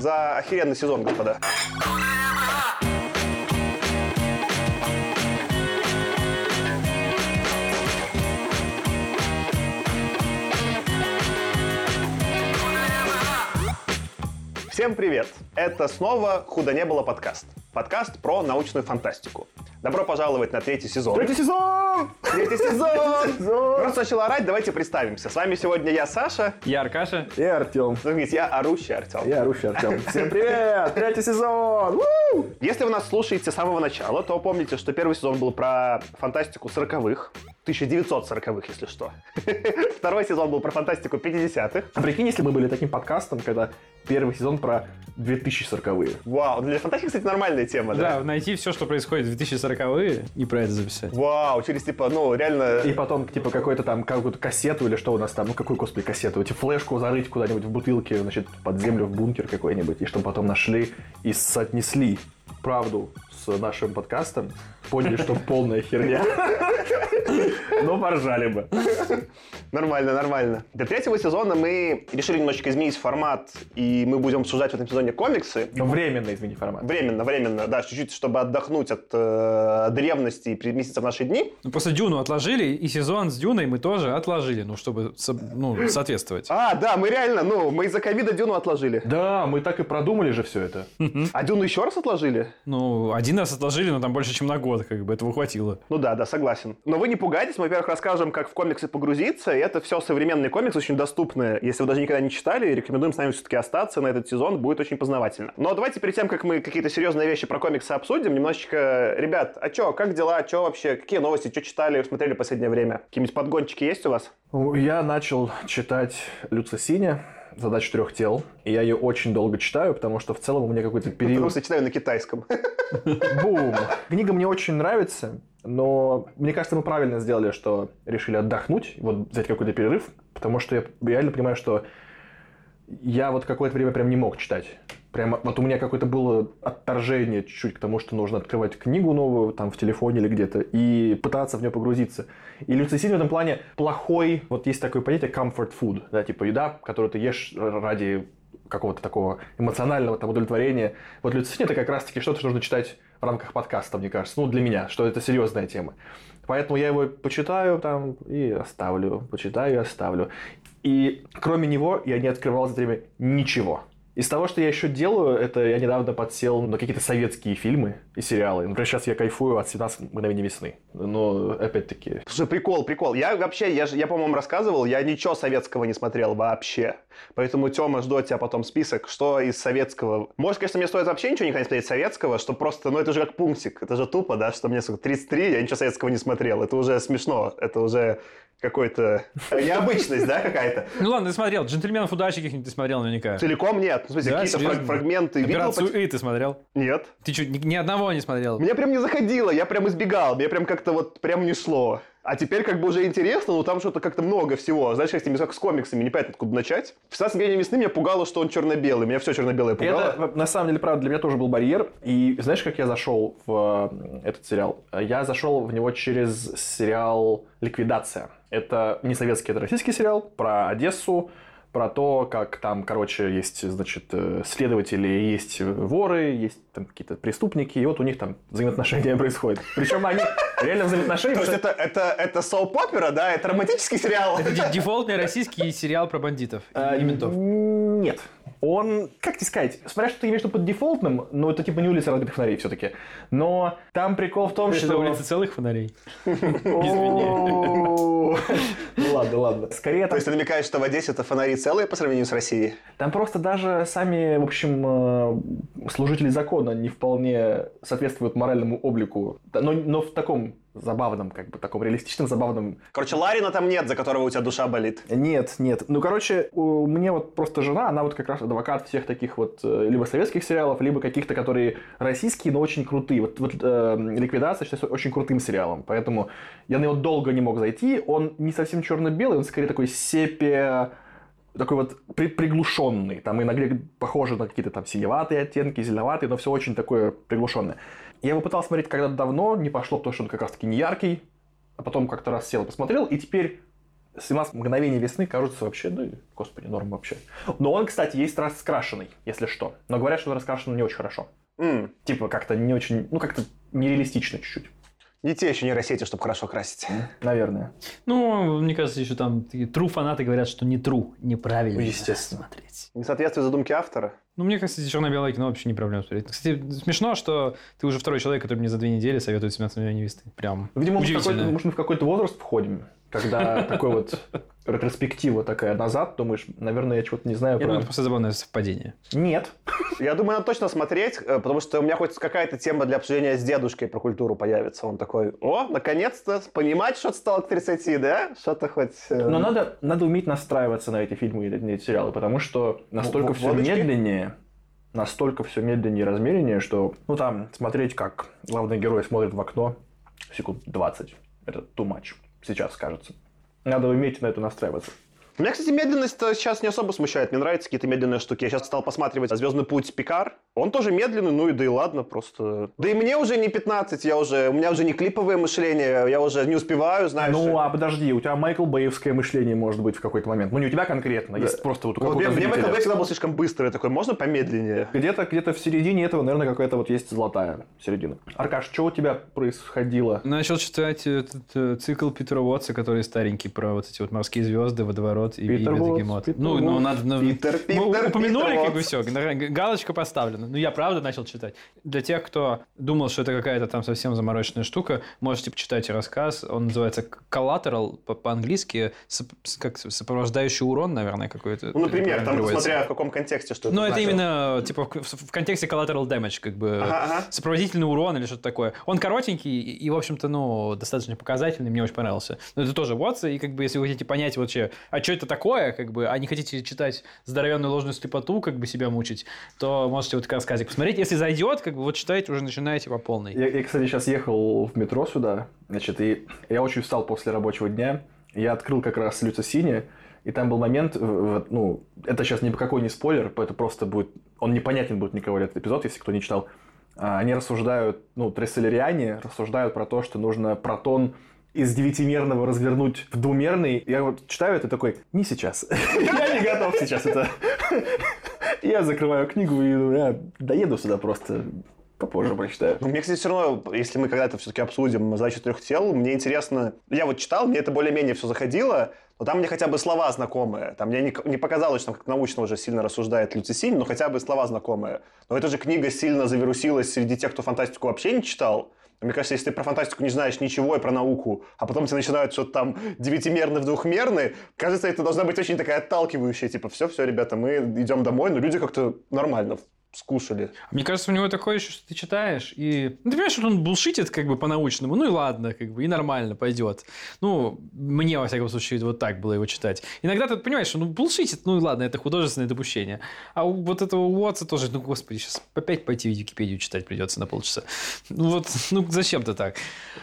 За охеренный сезон, господа. Всем привет! Это снова «Худо не было» подкаст. Подкаст про научную фантастику. Добро пожаловать на третий сезон. Третий сезон! Третий сезон! Раз начал орать, давайте представимся. С вами сегодня я, Саша. Я Аркаша. И Артем. Заметьте, я орущий Артем. Я орущий Артем. Всем привет! Третий сезон! Если вы нас слушаете с самого начала, то помните, что первый сезон был про фантастику 40-х, 1940-х, если что. Второй сезон был про фантастику 50-х. А прикинь, если мы были таким подкастом, когда первый сезон про 2040-е. Вау, для фантастики, кстати, нормальная тема, да? Да, найти все, что происходит в 2040-е и про это записать. Вау, через типа, ну, реально... И потом, типа, какой-то там, какую-то кассету или что у нас там, ну, какую, господи, кассету, эти флешку зарыть куда-нибудь в бутылке, значит, под землю, в бункер какой-нибудь, и чтобы потом нашли и соотнесли правду с нашим подкастом, поняли, что полная херня. Но поржали бы. Нормально, нормально. Для третьего сезона мы решили немножечко изменить формат, и мы будем обсуждать в этом сезоне комиксы. Но временно измени формат. Временно, временно, да, чуть-чуть, чтобы отдохнуть от э, древности и переместиться в наши дни. Ну, просто Дюну отложили, и сезон с Дюной мы тоже отложили, ну, чтобы со- ну, соответствовать. А, да, мы реально, ну, мы из-за ковида Дюну отложили. Да, мы так и продумали же все это. А Дюну еще раз отложили? Ну, один раз отложили, но там больше, чем на год, как бы, этого хватило. Ну да, да, согласен. Но вы не пугайтесь, мы, во-первых, расскажем, как в комиксы погрузиться, и это все современные комиксы, очень доступные. Если вы даже никогда не читали, рекомендуем с нами все-таки остаться на этот сезон, будет очень познавательно. Но давайте перед тем, как мы какие-то серьезные вещи про комиксы обсудим, немножечко, ребят, а чё, как дела, чё вообще, какие новости, что читали, смотрели в последнее время? Какие-нибудь подгончики есть у вас? Я начал читать Люци Синя, задачу трех тел, и я ее очень долго читаю, потому что в целом у меня какой-то период... Просто читаю на китайском. Бум! Книга мне очень нравится, но мне кажется, мы правильно сделали, что решили отдохнуть, вот взять какой-то перерыв, потому что я реально понимаю, что я вот какое-то время прям не мог читать. Прямо вот у меня какое-то было отторжение чуть-чуть к тому, что нужно открывать книгу новую там в телефоне или где-то и пытаться в нее погрузиться. И люцисин в этом плане плохой, вот есть такое понятие comfort food, да, типа еда, которую ты ешь ради какого-то такого эмоционального там, удовлетворения. Вот люцисин это как раз-таки что-то, что нужно читать в рамках подкаста, мне кажется. Ну, для меня, что это серьезная тема. Поэтому я его почитаю там и оставлю, почитаю и оставлю. И кроме него я не открывал за время ничего. Из того, что я еще делаю, это я недавно подсел на какие-то советские фильмы и сериалы. Например, сейчас я кайфую от 17 мгновений весны. Но, опять-таки... Слушай, прикол, прикол. Я вообще, я, я по-моему, рассказывал, я ничего советского не смотрел вообще. Поэтому, Тёма, жду от тебя потом список, что из советского... Может, конечно, мне стоит вообще ничего никогда не смотреть советского, что просто, ну, это же как пунктик. Это же тупо, да, что мне, сука, 33, я ничего советского не смотрел. Это уже смешно. Это уже какой-то... Необычность, да, какая-то? Ну ладно, ты смотрел, «Джентльменов удачи» каких-нибудь ты смотрел наверняка. Целиком нет. Ну, в смысле, Да, какие-то фраг- фрагменты видел. «Операцию почти- И» ты смотрел? Нет. Ты что, ни, ни одного не смотрел? Меня прям не заходило, я прям избегал, мне прям как-то вот прям не шло. А теперь как бы уже интересно, но там что-то как-то много всего. Знаешь, как с, теми- как с комиксами, непонятно откуда начать. В 16 мгновений весны меня пугало, что он черно-белый. Меня все черно-белое пугало. Это, на самом деле, правда, для меня тоже был барьер. И знаешь, как я зашел в э, этот сериал? Я зашел в него через сериал «Ликвидация». Это не советский, это российский сериал про Одессу, про то, как там, короче, есть, значит, э, следователи, есть воры, есть там какие-то преступники, и вот у них там взаимоотношения происходят. Причем они реально взаимоотношения... То есть это, это, это соуп-опера, да? Это романтический сериал? Это де- дефолтный российский сериал про бандитов А, и ментов. Нет. Он, как тебе сказать, смотря что ты имеешь под дефолтным, но это типа не улица разбитых фонарей все-таки. Но там прикол в том, Это что... улица целых фонарей. О, Ну ладно, ладно. Скорее То есть ты намекаешь, что в Одессе это фонари целые по сравнению с Россией? там просто даже сами, в общем, э, служители закона не вполне соответствуют моральному облику. Но, но в таком забавном, как бы, таком реалистичном, забавном Короче, Ларина там нет, за которого у тебя душа болит. Нет, нет. Ну, короче, у меня вот просто жена, она вот как раз адвокат всех таких вот э, либо советских сериалов, либо каких-то, которые российские, но очень крутые. Вот, вот э, «Ликвидация» считается очень крутым сериалом, поэтому я на него долго не мог зайти. Он не совсем черно-белый, он скорее такой сепия такой вот при- приглушенный. Там иногда похоже на какие-то там синеватые оттенки, зеленоватые, но все очень такое приглушенное. Я его пытался смотреть когда-то давно, не пошло, потому что он как раз-таки не яркий. А потом как-то раз сел и посмотрел, и теперь 17 мгновений весны кажутся вообще, да, господи, норм вообще. Но он, кстати, есть раскрашенный, если что. Но говорят, что он раскрашен не очень хорошо. М, Типа как-то не очень, ну как-то нереалистично чуть-чуть, Не те еще нейросети, чтобы хорошо красить. наверное. Ну, мне кажется, еще там true фанаты говорят, что не true, неправильно. Ну, естественно. Смотреть. Не соответствует задумке автора. Ну, мне кажется, черно-белое кино вообще не проблема смотреть. Кстати, смешно, что ты уже второй человек, который мне за две недели советует 17 мгновений весны. Прям Видимо, мы в какой-то, удивительно. может, мы в какой-то возраст входим, когда такой вот ретроспектива такая назад, думаешь, наверное, я чего-то не знаю Я про... думаю, это просто забавное совпадение. Нет. Я думаю, надо точно смотреть, э, потому что у меня хоть какая-то тема для обсуждения с дедушкой про культуру появится. Он такой, о, наконец-то, понимать что-то стало к 30, да? Что-то хоть... э, Но надо, надо уметь настраиваться на эти фильмы или на эти сериалы, потому что настолько в- все водочки? медленнее, настолько все медленнее и размереннее, что, ну, там, смотреть, как главный герой смотрит в окно секунд 20, это too much, сейчас кажется. Надо уметь на это настраиваться. Меня, кстати, медленность сейчас не особо смущает. Мне нравятся какие-то медленные штуки. Я сейчас стал посматривать «Звездный путь Пикар». Он тоже медленный, ну и да и ладно, просто... Да и мне уже не 15, я уже... У меня уже не клиповое мышление, я уже не успеваю, знаешь... Ну, а подожди, у тебя Майкл Бэевское мышление может быть в какой-то момент. Ну, не у тебя конкретно, есть просто вот у Вот мне, какого-то мне Майкл. Бэй всегда был слишком быстрый, такой, можно помедленнее? Где-то где в середине этого, наверное, какая-то вот есть золотая середина. Аркаш, что у тебя происходило? Начал читать этот э, цикл Питера Уотса, который старенький, про вот эти вот морские звезды, водоворот и, и Питер Уотс, бегемот. Питер Ну, ну, надо... ну, Питер, мы Питер, упомянули, Питер как бы все, галочка поставлена. Ну, я правда начал читать. Для тех, кто думал, что это какая-то там совсем замороченная штука, можете почитать рассказ. Он называется Collateral по- по-английски, как сопровождающий урон, наверное, какой-то. Ну, например, там, смотря в каком контексте, что Ну, это значило. именно, типа, в, в контексте collateral damage, как бы, Ага, ага. сопроводительный урон или что-то такое. Он коротенький и, и, в общем-то, ну, достаточно показательный, мне очень понравился. Но это тоже Уотса, и, как бы, если вы хотите понять вообще, а что это такое, как бы, а не хотите читать здоровенную ложную слепоту, как бы, себя мучить, то можете вот рассказик посмотреть. Если зайдет, как бы, вот читаете, уже начинаете по полной. Я, я, кстати, сейчас ехал в метро сюда, значит, и я очень устал после рабочего дня. Я открыл как раз Люцисини, и там был момент, ну, это сейчас никакой не спойлер, это просто будет, он непонятен будет никого этот эпизод, если кто не читал. А, Они рассуждают, ну, тресселериане рассуждают про то, что нужно протон из девятимерного развернуть в двумерный. Я вот читаю это такой, не сейчас. Я не готов сейчас это. Я закрываю книгу и думаю, я доеду сюда просто попозже прочитаю. Ну, Мне, кстати, все равно, если мы когда-то все-таки обсудим «Задачу трех тел», мне интересно... Я вот читал, мне это более-менее все заходило, но там мне хотя бы слова знакомые. Там мне не, не показалось, что как научно уже сильно рассуждает Люцисинь, но хотя бы слова знакомые. Но эта же книга сильно завирусилась среди тех, кто фантастику вообще не читал. Мне кажется, если ты про фантастику не знаешь ничего и про науку, а потом тебе начинают что-то там девятимерный в двухмерный, кажется, это должна быть очень такая отталкивающая, типа, все-все, ребята, мы идем домой, но люди как-то нормально скушали. Мне кажется, у него такое еще, что ты читаешь, и... Ну, ты понимаешь, что он булшитит как бы по-научному, ну и ладно, как бы, и нормально, пойдет. Ну, мне, во всяком случае, вот так было его читать. Иногда ты понимаешь, что ну, булшитит, ну и ладно, это художественное допущение. А у вот этого Уотса тоже, ну, господи, сейчас опять пойти в Википедию читать придется на полчаса. Ну вот, ну зачем ты так?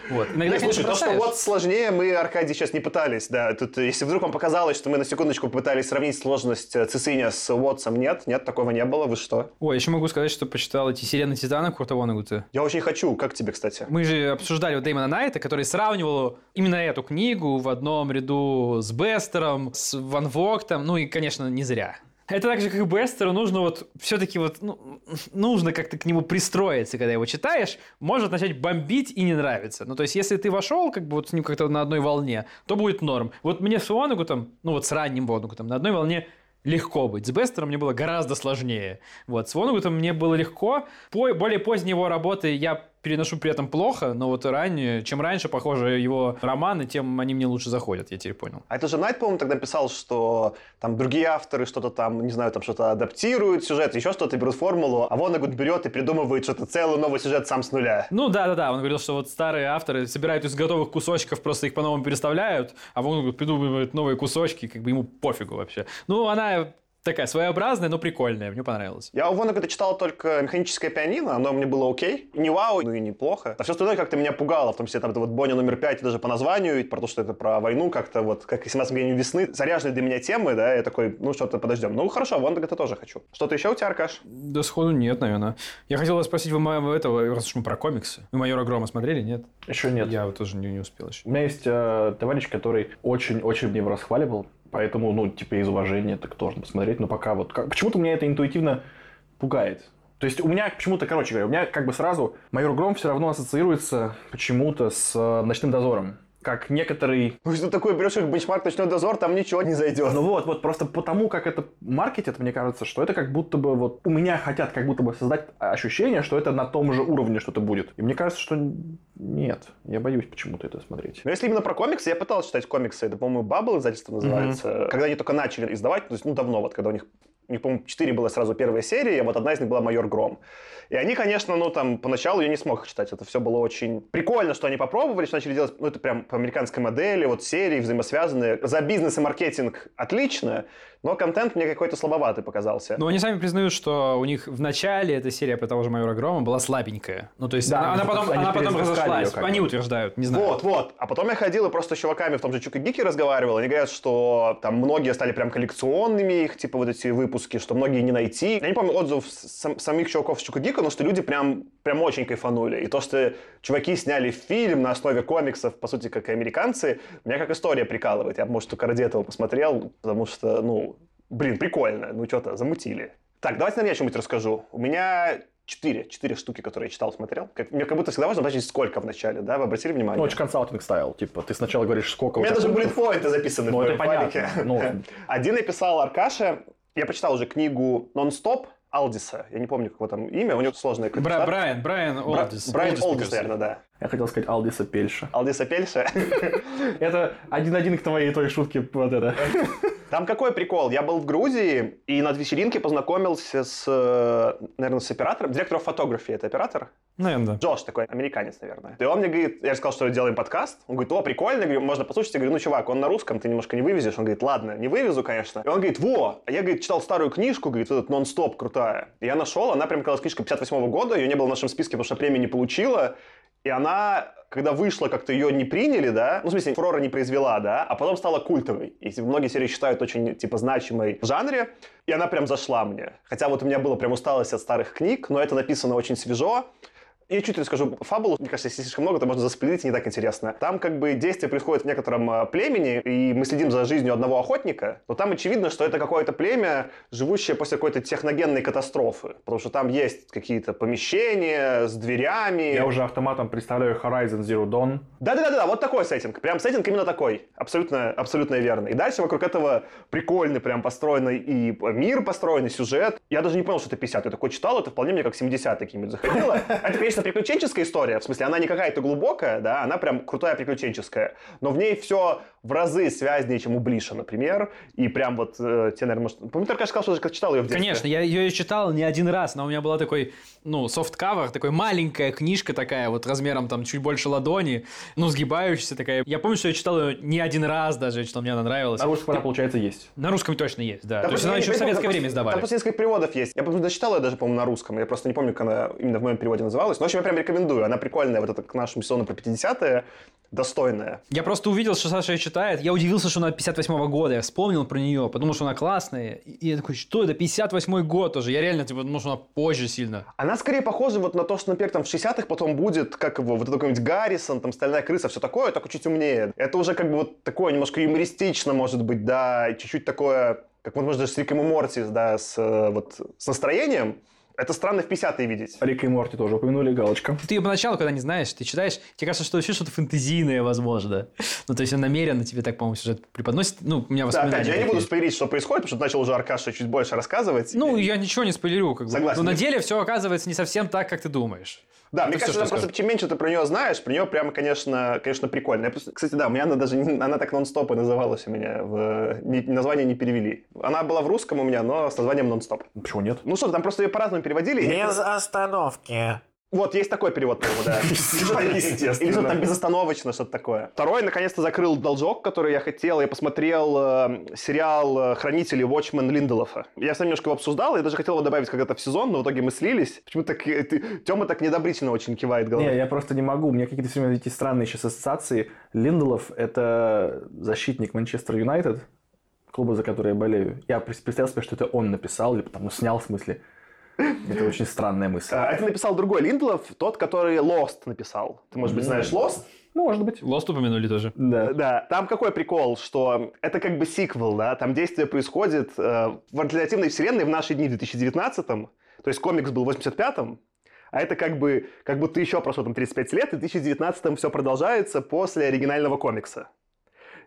Вот. Иногда, Нет, слушай, то, что вот сложнее, мы, Аркадий, сейчас не пытались, да. Тут, если вдруг вам показалось, что мы на секундочку пытались сравнить сложность э, Цисиня с Уотсом, нет, нет, такого не было, вы что? Ой, еще могу сказать, что почитал эти «Сирены Титана» Курта Воннегута. Я очень хочу, как тебе, кстати? Мы же обсуждали вот Дэймона Найта, который сравнивал именно эту книгу в одном ряду с Бестером, с Ван Вогтом, ну и, конечно, не зря. Это так же, как и Бестеру, нужно вот все-таки вот, ну, нужно как-то к нему пристроиться, когда его читаешь, может начать бомбить и не нравиться. Ну, то есть, если ты вошел как бы вот с ним как-то на одной волне, то будет норм. Вот мне с Воннегутом, ну вот с ранним Воннегутом, на одной волне легко быть. С Бестером мне было гораздо сложнее. Вот, с Воннегутом мне было легко. По, более поздние его работы я переношу при этом плохо, но вот ранее, чем раньше, похоже, его романы, тем они мне лучше заходят, я теперь понял. А это же Найт, по-моему, тогда писал, что там другие авторы что-то там, не знаю, там что-то адаптируют сюжет, еще что-то берут формулу, а Воннегут берет и придумывает что-то целый новый сюжет сам с нуля. Ну да-да-да, он говорил, что вот старые авторы собирают из готовых кусочков, просто их по-новому переставляют, а он придумывает новые кусочки, как бы ему пофигу вообще. Ну, она такая своеобразная, но прикольная, мне понравилось. Я у Воннегута читал только «Механическое пианино», оно мне было окей. Не вау, ну и неплохо. А все остальное как-то меня пугало, в том числе там это вот Бонни номер пять, даже по названию, и про то, что это про войну, как-то вот, как и 17 мгновений весны, заряженные для меня темы, да, я такой, ну что-то подождем. Ну хорошо, Воннегута тоже хочу. Что-то еще у тебя, Аркаш? Да сходу нет, наверное. Я хотел вас спросить, вы мо- этого, раз уж мы про комиксы. Вы «Майора Грома» смотрели, нет? Еще нет. Я вот тоже не, не успел еще. У меня есть э, товарищ, который очень-очень мне его расхваливал, поэтому, ну, типа, из уважения так должен посмотреть, но пока вот... как- Почему-то меня это интуитивно пугает. То есть у меня почему-то, короче говоря, у меня как бы сразу майор Гром все равно ассоциируется почему-то с э, ночным дозором. Как некоторый... Ну, если такой берешь их бенчмарк «Ночной дозор», там ничего не зайдет. Ну вот, вот просто потому, как это маркетит, мне кажется, что это как будто бы вот... У меня хотят как будто бы создать ощущение, что это на том же уровне что-то будет. И мне кажется, что нет. Я боюсь почему-то это смотреть. Но если именно про комиксы, я пытался читать комиксы, это, по-моему, Бабл издательство называется, когда они только начали издавать, то есть, ну, давно, вот, когда у них у них, по-моему, четыре было сразу первая серия, а вот одна из них была «Майор Гром». И они, конечно, ну, там, поначалу я не смог их читать. Это все было очень прикольно, что они попробовали, что начали делать, ну, это прям по американской модели, вот серии взаимосвязанные. За бизнес и маркетинг отлично, но контент мне какой-то слабоватый показался. Но они сами признают, что у них в начале эта серия про того же Майора Грома была слабенькая. Ну, то есть Да, она, она потом, она потом разошлась. Они утверждают, не знаю. Вот, вот. А потом я ходил и просто с чуваками в том же Чука Гике разговаривал. Они говорят, что там многие стали прям коллекционными их, типа вот эти выпуски, что многие не найти. Я не помню отзывов сам- самих чуваков с Чука Гика, но что люди прям, прям очень кайфанули. И то, что чуваки сняли фильм на основе комиксов, по сути, как и американцы, меня как история прикалывает. Я, может, только ради этого посмотрел, потому что, ну, блин, прикольно. Ну, что-то замутили. Так, давайте, наверное, я что-нибудь расскажу. У меня четыре, четыре штуки, которые я читал, смотрел. Как, мне как будто всегда важно значит, сколько в начале, да? Вы обратили внимание? Ну, очень консалтинг стайл. Типа, ты сначала говоришь, сколько У меня тебя даже буллетпоинты записаны Ну, в это понятно. Ну, Один написал Аркаша. Я почитал уже книгу «Нон-стоп» Алдиса. Я не помню, какое там имя. У него сложное Бра-. Брайан, Брайан Бра- Олдис. Брайан Олдис, наверное, да. Я хотел сказать Алдиса Пельша. Алдиса Пельша. Это один-один к твоей той шутке. Вот это. Там какой прикол? Я был в Грузии и на вечеринке познакомился с, э, наверное, с оператором. Директором фотографии. Это оператор? Наверное, да. Джош такой, американец, наверное. И он мне говорит, я сказал, что делаем подкаст. Он говорит, о, прикольно, я говорю, можно послушать. Я говорю, ну, чувак, он на русском, ты немножко не вывезешь. Он говорит, ладно, не вывезу, конечно. И он говорит, во, а я, говорит, читал старую книжку, говорит, вот этот нон-стоп крутая. И я нашел, она прям казалась книжка 58 года, ее не было в нашем списке, потому что премию не получила. И она, когда вышла, как-то ее не приняли, да, ну, в смысле, фурора не произвела, да, а потом стала культовой. И типа, многие серии считают очень, типа, значимой в жанре, и она прям зашла мне. Хотя вот у меня было прям усталость от старых книг, но это написано очень свежо. Я чуть расскажу фабулу. Мне кажется, если слишком много, то можно заспилить, не так интересно. Там как бы действие происходит в некотором э, племени, и мы следим за жизнью одного охотника, но там очевидно, что это какое-то племя, живущее после какой-то техногенной катастрофы. Потому что там есть какие-то помещения с дверями. Я уже автоматом представляю Horizon Zero Dawn. Да-да-да, вот такой сеттинг. Прям сеттинг именно такой. Абсолютно, абсолютно верно. И дальше вокруг этого прикольный прям построенный и мир построенный, сюжет. Я даже не понял, что это 50 Я такой читал, это вполне мне как 70 какими-нибудь заходило. Это, конечно, приключенческая история. В смысле, она не какая-то глубокая, да, она прям крутая приключенческая. Но в ней все в разы связнее, чем у Блиша, например. И прям вот э, тебе, наверное, может... Помню, только сказал, что как читал ее в детстве. Конечно, я ее читал не один раз, но у меня была такой, ну, softcover, такой маленькая книжка такая, вот размером там чуть больше ладони, ну, сгибающаяся такая. Я помню, что я читал ее не один раз даже, что мне она нравилась. На русском она, получается, есть. На русском точно есть, да. Там То есть она я еще в помню, советское время издавали. Там просто несколько переводов есть. Я просто дочитал ее даже, по-моему, на русском. Я просто не помню, как она именно в моем переводе называлась. Но, общем, я прям рекомендую. Она прикольная, вот это к нашему сезону про 50-е, достойная. Я просто увидел, что Саша ее читает. Я удивился, что она 58 года. Я вспомнил про нее, подумал, что она классная. И я такой, что это, 58 год тоже. Я реально, типа, думал, что она позже сильно. Она скорее похожа вот на то, что, например, там в 60-х потом будет, как его, вот это какой-нибудь Гаррисон, там Стальная крыса, все такое, только чуть умнее. Это уже как бы вот такое немножко юмористично, может быть, да, чуть-чуть такое, как вот можно даже с Риком и Морти, да, с, э, вот, с настроением. Это странно в 50-е видеть. Рика и Морти тоже упомянули, галочка. Ты ее поначалу, когда не знаешь, ты читаешь, тебе кажется, что вообще что-то фэнтезийное, возможно. Ну, то есть, он намеренно тебе так, по-моему, сюжет преподносит. Ну, у меня Да, воспоминания опять же, я не буду спойлерить, что происходит, потому что начал уже Аркаша чуть больше рассказывать. Ну, я ничего не спойлерю, как бы. Согласен. Но на деле все оказывается не совсем так, как ты думаешь. Да, Это мне всё, кажется, что просто чем меньше ты про нее знаешь, про нее прямо, конечно, конечно, прикольно. Я просто- кстати, да, у меня она даже она так нон-стоп и называлась у меня. В, не- название не перевели. Она была в русском у меня, но с названием нон-стоп. Почему нет? Ну что, там просто ее по-разному переводили. Без остановки. Вот, есть такой перевод, по-моему, да. Естественно. Или что-то там безостановочно, что-то такое. Второй, наконец-то, закрыл должок, который я хотел. Я посмотрел э, сериал э, «Хранители» Watchmen Линделофа. Я сам немножко его обсуждал, я даже хотел его добавить когда-то в сезон, но в итоге мы слились. Почему-то Тёма так недобрительно очень кивает головой. Не, я просто не могу. У меня какие-то все время эти странные сейчас ассоциации. Линделов – это защитник Манчестер Юнайтед, клуба, за который я болею. Я представил себе, что это он написал, или там, ну, снял в смысле. Это очень странная мысль. А, это написал другой Линдлов, тот, который Lost написал. Ты, может быть, знаешь Lost? Может быть. Lost упомянули тоже. Да. Да, там какой прикол, что это как бы сиквел, да, там действие происходит э, в альтернативной вселенной в наши дни в 2019-м, то есть комикс был в 85-м, а это как бы, как будто еще прошло там 35 лет, и в 2019-м все продолжается после оригинального комикса.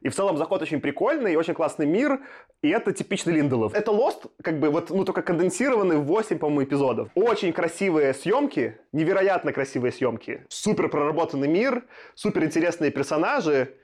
И в целом заход очень прикольный, и очень классный мир, и это типичный Линделов. Это Lost, как бы, вот, ну, только конденсированный в 8, по-моему, эпизодов. Очень красивые съемки, невероятно красивые съемки. Супер проработанный мир, супер интересные персонажи,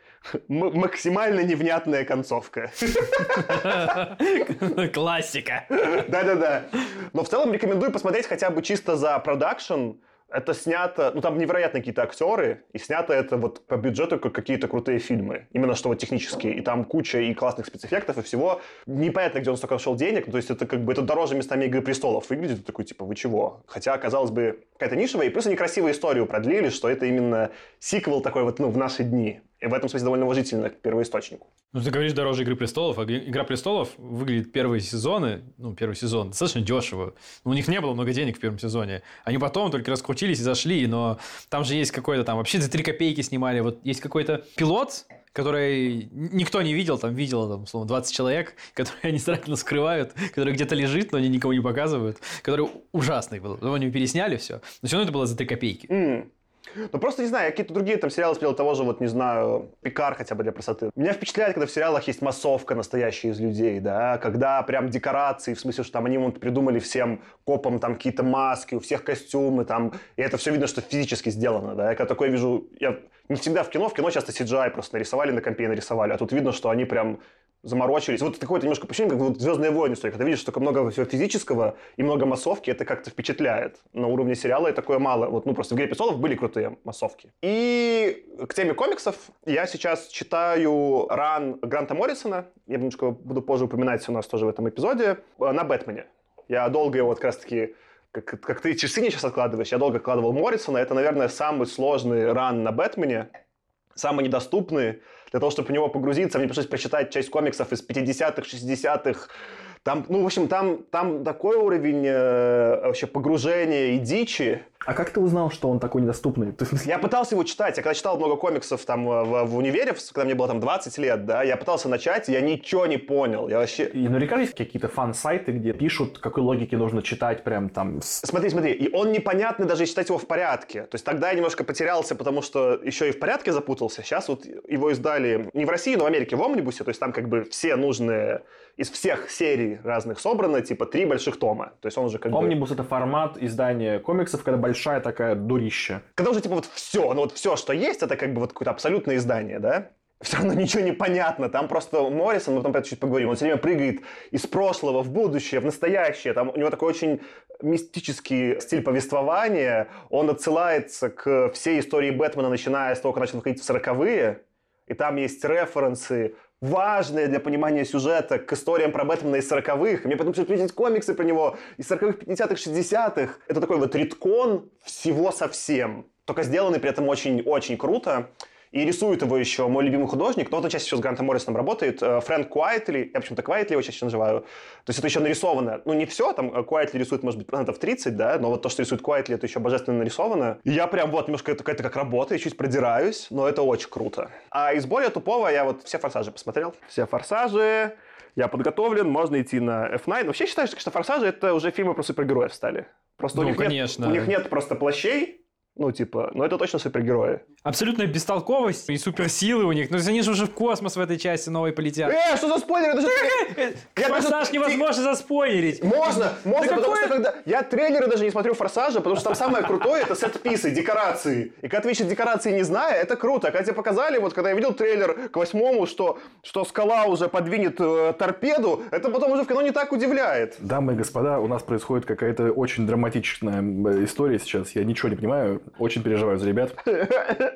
максимально невнятная концовка. Классика. Да-да-да. Но в целом рекомендую посмотреть хотя бы чисто за продакшн, это снято, ну там невероятно какие-то актеры, и снято это вот по бюджету как какие-то крутые фильмы. Именно что вот технические. И там куча и классных спецэффектов, и всего. Непонятно, где он столько нашел денег. То есть это как бы это дороже местами Игры Престолов выглядит. такой, типа, вы чего? Хотя, казалось бы, какая-то нишевая. И плюс они красивую историю продлили, что это именно сиквел такой вот, ну, в наши дни. И в этом смысле довольно уважительно к первоисточнику. Ну, ты говоришь дороже «Игры престолов», а «Игра престолов» выглядит первые сезоны, ну, первый сезон, достаточно дешево. У них не было много денег в первом сезоне. Они потом только раскрутились и зашли, но там же есть какой-то там... Вообще за три копейки снимали. Вот есть какой-то пилот, который никто не видел, там видел, там, условно, 20 человек, которые они старательно скрывают, который где-то лежит, но они никому не показывают, который ужасный был. Потом они пересняли все, но все равно это было за три копейки. Mm. Ну, просто, не знаю, какие-то другие там сериалы смотрел того же, вот, не знаю, Пикар хотя бы для красоты. Меня впечатляет, когда в сериалах есть массовка настоящая из людей, да, когда прям декорации, в смысле, что там они вот придумали всем копам там какие-то маски, у всех костюмы там, и это все видно, что физически сделано, да. Я когда такое вижу, я не всегда в кино, в кино часто CGI просто нарисовали, на компе нарисовали, а тут видно, что они прям заморочились. Вот такое немножко ощущение, как вот «Звездные войны», что когда видишь столько много всего физического и много массовки, это как-то впечатляет. На уровне сериала и такое мало. Вот, ну, просто в «Игре престолов» были крутые массовки. И к теме комиксов я сейчас читаю ран Гранта Моррисона. Я немножко буду позже упоминать у нас тоже в этом эпизоде. На «Бэтмене». Я долго его вот как раз-таки как, как ты часы не сейчас откладываешь, я долго откладывал Моррисона. Это, наверное, самый сложный ран на Бэтмене, самый недоступный. Для того, чтобы в него погрузиться, мне пришлось прочитать часть комиксов из 50-х, 60-х. Там, ну, в общем, там, там такой уровень э, вообще погружения и дичи, а как ты узнал, что он такой недоступный? Я пытался его читать. Я когда читал много комиксов там э, в, в универе, когда мне было там 20 лет, да, я пытался начать, я ничего не понял. Я вообще... И наверняка есть какие-то фан-сайты, где пишут, какой логике нужно читать прям там... Смотри, смотри, и он непонятный даже читать его в порядке. То есть тогда я немножко потерялся, потому что еще и в порядке запутался. Сейчас вот его издали не в России, но в Америке, в Омнибусе. То есть там как бы все нужные из всех серий разных собрано, типа три больших тома. То есть он уже как Омнибус бы... это формат издания комиксов, когда большая такая дурища. Когда уже типа вот все, ну вот все, что есть, это как бы вот какое-то абсолютное издание, да? все равно ничего не понятно. Там просто Моррисон, мы потом про это чуть поговорим, он все время прыгает из прошлого в будущее, в настоящее. Там у него такой очень мистический стиль повествования. Он отсылается к всей истории Бэтмена, начиная с того, как начал выходить в сороковые. И там есть референсы важные для понимания сюжета к историям про Бэтмена из 40-х. Мне потом пришлось видеть комиксы про него из 40-х, 50-х, 60-х. Это такой вот retcon всего совсем. Только сделанный при этом очень-очень круто. И рисует его еще мой любимый художник, но вот он чаще всего с Грантом Моррисоном работает, э, Фрэнк Куайтли, я почему-то Куайтли его чаще называю. То есть это еще нарисовано. Ну, не все, там Куайтли рисует, может быть, процентов 30, да, но вот то, что рисует Куайтли, это еще божественно нарисовано. И я прям вот немножко это, это как работа, я чуть продираюсь, но это очень круто. А из более тупого я вот все форсажи посмотрел. Все форсажи, я подготовлен, можно идти на F9. Вообще считаешь, что «Форсажи» — это уже фильмы про супергероев стали? Просто ну, у них конечно. Нет, у них нет просто плащей, ну, типа, ну это точно супергерои. Абсолютная бестолковость и суперсилы у них. Ну, они же уже в космос в этой части новой полетят. Э, что за спойлер? Это же... Я даже- Форсаж невозможно заспойлерить. Можно, можно, Да потому какое- что когда... Я трейлеры даже не смотрю Форсажа, потому что там самое крутое это сет-писы, декорации. И когда ты видишь декорации не зная, это круто. А когда тебе показали, вот когда я видел трейлер к восьмому, что, что скала уже подвинет э, торпеду, это потом уже в кино не так удивляет. Дамы и господа, у нас происходит какая-то очень драматичная история сейчас. Я ничего не понимаю, очень переживаю за ребят.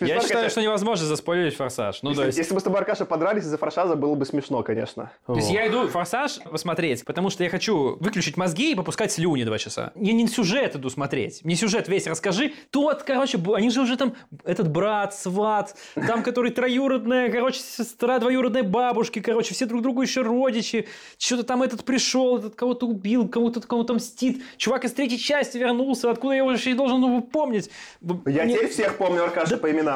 Я считаю, что невозможно заспойлерить Форсаж. Ну, то есть... Если бы с тобой, Аркаша, подрались из-за Форсажа, было бы смешно, конечно. То есть я иду форсаж посмотреть, потому что я хочу выключить мозги и попускать слюни два часа. Я не сюжет иду смотреть. Мне сюжет весь расскажи. Тот, короче, они же уже там, этот брат, сват, там, который троюродная, короче, сестра двоюродной бабушки, короче, все друг другу еще родичи. Что-то там этот пришел, этот кого-то убил, кому-то кому-то мстит. Чувак из третьей части вернулся, откуда я его еще и должен его помнить. Я мне- теперь всех помню, Аркаша, по именам.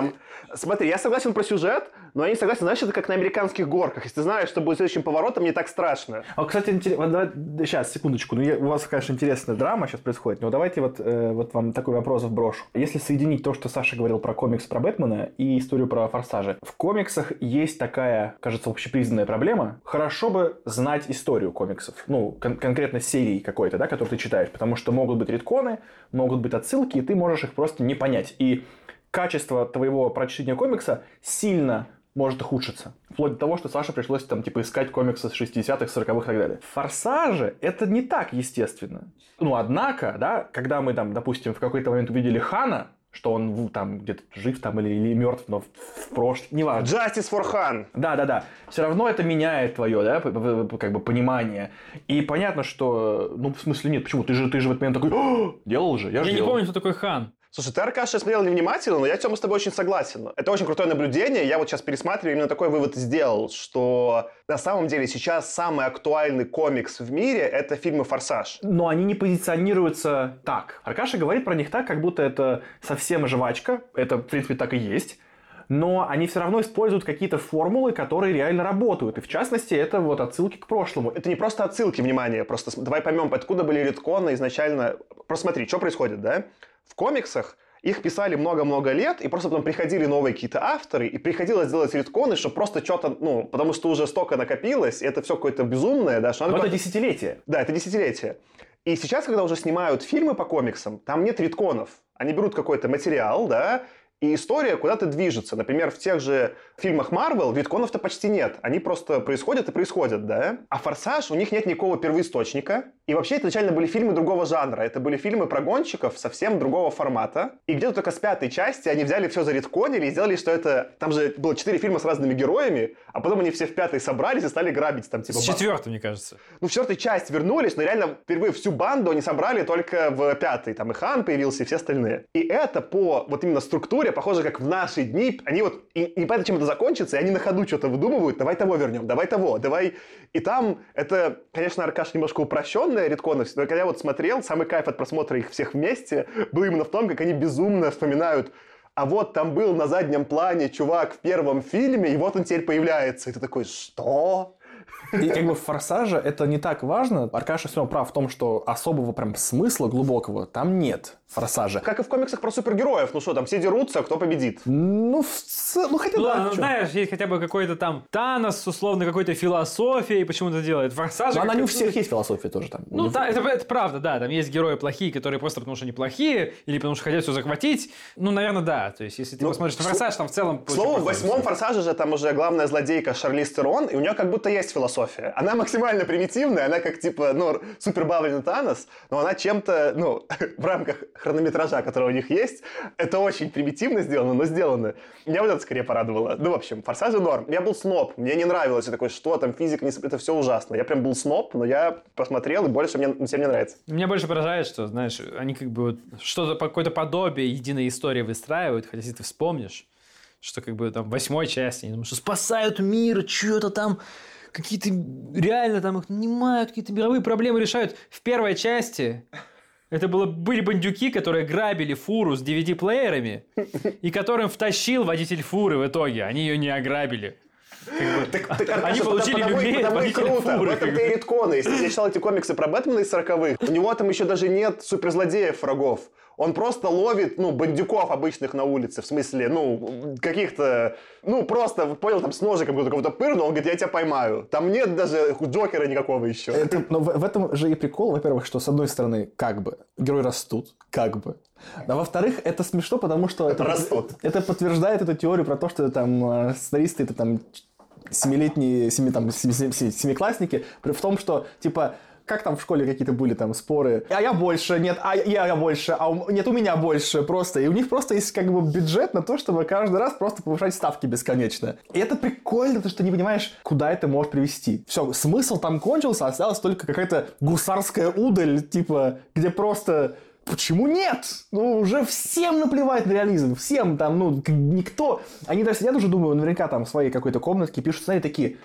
Смотри, я согласен про сюжет, но я не согласен, знаешь, это как на американских горках. Если ты знаешь, что будет следующим поворотом, не так страшно. А, кстати, интересно, сейчас, секундочку. Ну, я- у вас, конечно, интересная драма сейчас происходит, но давайте вот, э, вот вам такой вопрос вброшу. Если соединить то, что Саша говорил про комикс про Бэтмена и историю про Форсажа. В комиксах есть такая, кажется, общепризнанная проблема. Хорошо бы знать историю комиксов. Ну, кон- конкретно серии какой-то, да, которую ты читаешь. Потому что могут быть редконы, могут быть отсылки, и ты можешь их просто не понять. И качество твоего прочтения комикса сильно может ухудшиться. Вплоть до того, что Саше пришлось там типа искать комиксы с 60-х, 40-х и так далее. В Форсаже это не так естественно. Ну, однако, да, когда мы там, допустим, в какой-то момент увидели Хана, что он там где-то жив там или, или мертв, но в, в прошлом, неважно. Justice for Han. Да, да, да. Все равно это меняет твое, да, как бы понимание. И понятно, что, ну, в смысле нет, почему? Ты же, ты же в этот момент такой, «О, делал же, я, Я же не делал». помню, кто такой хан. Слушай, ты, Аркаша, смотрел невнимательно, но я, Тёма, с тобой очень согласен. Это очень крутое наблюдение. Я вот сейчас пересматриваю, именно такой вывод сделал, что на самом деле сейчас самый актуальный комикс в мире — это фильмы «Форсаж». но они не позиционируются так. Аркаша говорит про них так, как будто это совсем жвачка. Это, в принципе, так и есть. Но они все равно используют какие-то формулы, которые реально работают. И в частности, это вот отсылки к прошлому. Это не просто отсылки, внимание, просто давай поймем, откуда были редконы изначально. Просто смотри, что происходит, да? В комиксах их писали много-много лет, и просто потом приходили новые какие-то авторы, и приходилось делать редконы, чтобы просто что-то, ну, потому что уже столько накопилось, и это все какое-то безумное, да, что Но это десятилетие. Да, это десятилетие. И сейчас, когда уже снимают фильмы по комиксам, там нет редконов. Они берут какой-то материал, да, и история куда-то движется. Например, в тех же фильмах Marvel редконов-то почти нет. Они просто происходят и происходят, да. А «Форсаж» у них нет никакого первоисточника. И вообще, изначально были фильмы другого жанра. Это были фильмы про гонщиков совсем другого формата. И где-то только с пятой части они взяли все заредконили и сделали, что это... Там же было четыре фильма с разными героями, а потом они все в пятой собрались и стали грабить там, типа... С четвертой, мне кажется. ну, в четвертой часть вернулись, но реально впервые всю банду они собрали только в пятой. Там и Хан появился, и все остальные. И это по вот именно структуре похоже, как в наши дни. Они вот, и, и непонятно, чем это закончится, и они на ходу что-то выдумывают. Давай того вернем, давай того, давай... И там это, конечно, Аркаш немножко упрощенная редконность, но когда я вот смотрел, самый кайф от просмотра их всех вместе был именно в том, как они безумно вспоминают а вот там был на заднем плане чувак в первом фильме, и вот он теперь появляется. И ты такой, что? И как бы в «Форсаже» это не так важно. Аркаша все равно прав в том, что особого прям смысла глубокого там нет в «Форсаже». Как и в комиксах про супергероев. Ну что, там все дерутся, кто победит? Ну, в ц- ну хотя Ну, да. ладно, чё. знаешь, есть хотя бы какой-то там Танос условно какой-то философией, почему это делает. Форсаж. Но она не у всех есть философия тоже там. Ну, да, это, это правда, да. Там есть герои плохие, которые просто потому что они плохие, или потому что хотят все захватить. Ну, наверное, да. То есть, если ты Ну, посмотришь на Форсаж, там в целом... К слову, в восьмом «Форсаже» же там уже главная злодейка Шарлиз Терон, и у нее как будто есть философия. Она максимально примитивная, она как типа, ну, супер бавленый Танос, но она чем-то, ну, в рамках хронометража, который у них есть, это очень примитивно сделано, но сделано. Меня вот это скорее порадовало. Ну, в общем, «Форсажи» норм. Я был сноб, мне не нравилось. Я такой, что там, физика, не... это все ужасно. Я прям был сноб, но я посмотрел, и больше мне, всем мне нравится. Меня больше поражает, что, знаешь, они как бы вот что-то, какое-то подобие единой истории выстраивают, хотя если ты вспомнишь, что как бы там восьмой части, они думают, что спасают мир, что-то там, какие-то реально там их нанимают, какие-то мировые проблемы решают. В первой части это было, были бандюки, которые грабили фуру с DVD-плеерами, и которым втащил водитель фуры в итоге. Они ее не ограбили. Так, так, Аркаша, Они получили потому, люлей от потому и круто. фуры, В этом как ты бы. и. Если я читал эти комиксы про Бэтмена из 40-х, у него там еще даже нет суперзлодеев врагов. Он просто ловит, ну, бандюков обычных на улице, в смысле, ну, каких-то, ну, просто, понял, там с ножиком кого-то пырнул, он говорит, я тебя поймаю. Там нет даже Джокера никакого еще. Это, но в, в этом же и прикол, во-первых, что, с одной стороны, как бы, герои растут, как бы. А во-вторых, это смешно, потому что... Это, Растут. Это подтверждает эту теорию про то, что там э, сценаристы, это там семилетние, семи, там, семи- семи- семи- семиклассники, в том, что, типа, как там в школе какие-то были там споры, а я больше, нет, а я, я больше, а у- нет, у меня больше просто. И у них просто есть как бы бюджет на то, чтобы каждый раз просто повышать ставки бесконечно. И это прикольно, потому что не понимаешь, куда это может привести. Все, смысл там кончился, осталась только какая-то гусарская удаль, типа, где просто Почему нет? Ну, уже всем наплевать на реализм. Всем там, ну, никто. Они даже сидят уже, думаю, наверняка там в своей какой-то комнатке пишут сценарий такие.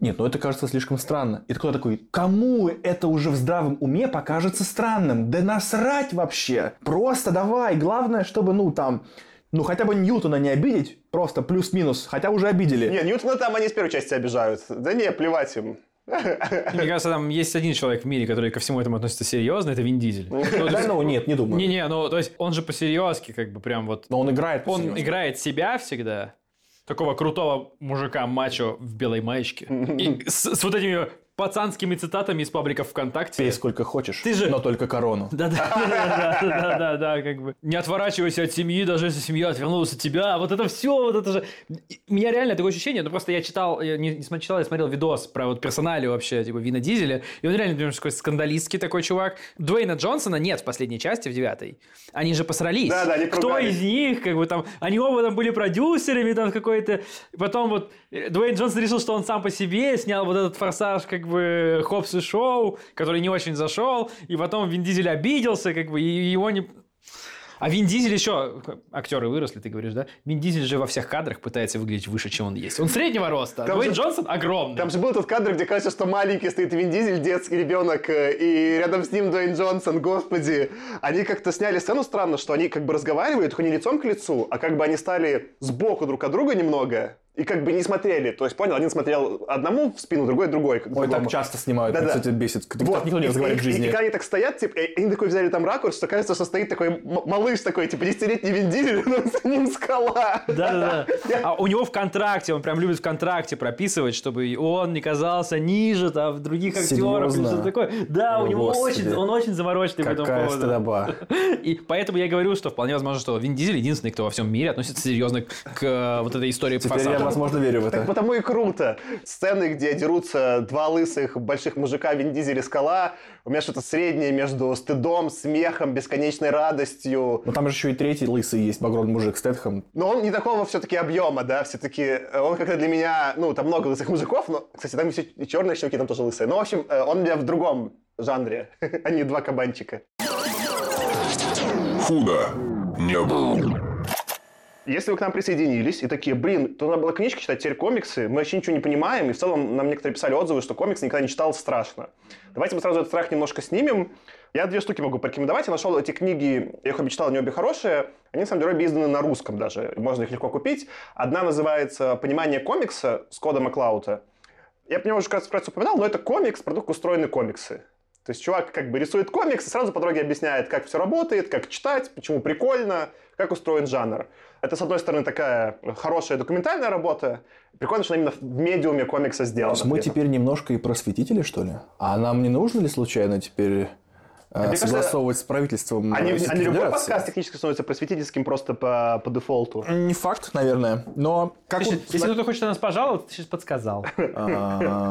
Нет, ну это кажется слишком странно. И такой такой, кому это уже в здравом уме покажется странным? Да насрать вообще. Просто давай. Главное, чтобы, ну, там, ну, хотя бы Ньютона не обидеть. Просто плюс-минус. Хотя уже обидели. Не, Ньютона там они с первой части обижают. Да не, плевать им. Мне кажется, там есть один человек в мире, который ко всему этому относится серьезно, это Вин Дизель. Ну, то Да, ну, нет, не думаю. Не-не, ну, то есть он же по-серьезки, как бы прям вот... Но он играет. Он играет себя всегда, такого крутого мужика мачо в белой маечке. И с, с вот этими пацанскими цитатами из пабликов ВКонтакте. Пей сколько хочешь, Ты же- но только корону. Да, да, да, да, да, да, да, как бы. Не отворачивайся от семьи, даже если семья отвернулась от тебя. Вот это все, вот это же. У меня реально такое ощущение, ну просто я читал, я не, не смотрел, читал, я смотрел видос про вот персоналию вообще, типа Вина Дизеля, и он реально, например, такой скандалистский такой чувак. Дуэйна Джонсона нет в последней части, в девятой. Они же посрались. Да, да, они Кто из них, как бы там, они оба там были продюсерами там какой-то. Потом вот э, Дуэйн Джонсон решил, что он сам по себе снял вот этот форсаж, как бы Хопс и Шоу, который не очень зашел, и потом Вин Дизель обиделся, как бы, и его не... А Вин Дизель еще... Актеры выросли, ты говоришь, да? Вин Дизель же во всех кадрах пытается выглядеть выше, чем он есть. Он среднего роста. Там Дуэйн же- Джонсон огромный. Там же был тот кадр, где кажется, что маленький стоит Вин Дизель, детский ребенок, э, и рядом с ним Дуэйн Джонсон, господи. Они как-то сняли сцену странно, что они как бы разговаривают, только не лицом к лицу, а как бы они стали сбоку друг от друга немного, и как бы не смотрели. То есть, понял, один смотрел одному в спину, другой другой. к Ой, другому. так часто снимают, Да-да. кстати, бесит. Так Вот. никто не И- разговаривает в и- И, жизни. когда они так стоят, типа, и они такой взяли там ракурс, что кажется, что стоит такой малыш такой, типа, десятилетний Вин Дизель, рядом с ним скала. Да-да-да. А у него в контракте, он прям любит в контракте прописывать, чтобы он не казался ниже там других актеров или что-то такое. Да, у него Господи. очень, он очень замороченный по этому Какая поводу. стыдоба. И поэтому я говорю, что вполне возможно, что Вин Дизель единственный, кто во всем мире относится серьезно к э, вот этой истории «Форсажа». возможно, верю в Так это. потому и круто. Сцены, где дерутся два лысых больших мужика Вин Дизель и Скала, у меня что-то среднее между стыдом, смехом, бесконечной радостью. Но там же еще и третий лысый есть, багрон мужик Стэтхэм. Но он не такого все-таки объема, да, все-таки он как-то для меня, ну, там много лысых мужиков, но, кстати, там все и черные щеки, там тоже лысые. Ну, в общем, э, он у меня в другом жанре, а не два кабанчика. Худо не было. Если вы к нам присоединились и такие, блин, то надо было книжки читать, теперь комиксы, мы вообще ничего не понимаем, и в целом нам некоторые писали отзывы, что комикс никогда не читал, страшно. Давайте мы сразу этот страх немножко снимем. Я две штуки могу порекомендовать. Я нашел эти книги, я их обе читал, они обе хорошие. Они, на самом деле, обе изданы на русском даже. Можно их легко купить. Одна называется «Понимание комикса» с Кода Маклаута. Я про него уже раз упоминал, но это комикс, про то, как устроены комиксы. То есть чувак как бы рисует комикс и сразу по дороге объясняет, как все работает, как читать, почему прикольно, как устроен жанр. Это, с одной стороны, такая хорошая документальная работа. Прикольно, что именно в медиуме комикса То сделано. есть мы теперь немножко и просветители, что ли? А нам не нужно ли случайно теперь кажется, согласовывать с правительством Они, они любой подкаст технически становится просветительским просто по, по дефолту. Не факт, наверное, но как Если, вот- если кто-то хочет на нас пожаловать, ты сейчас подсказал. А,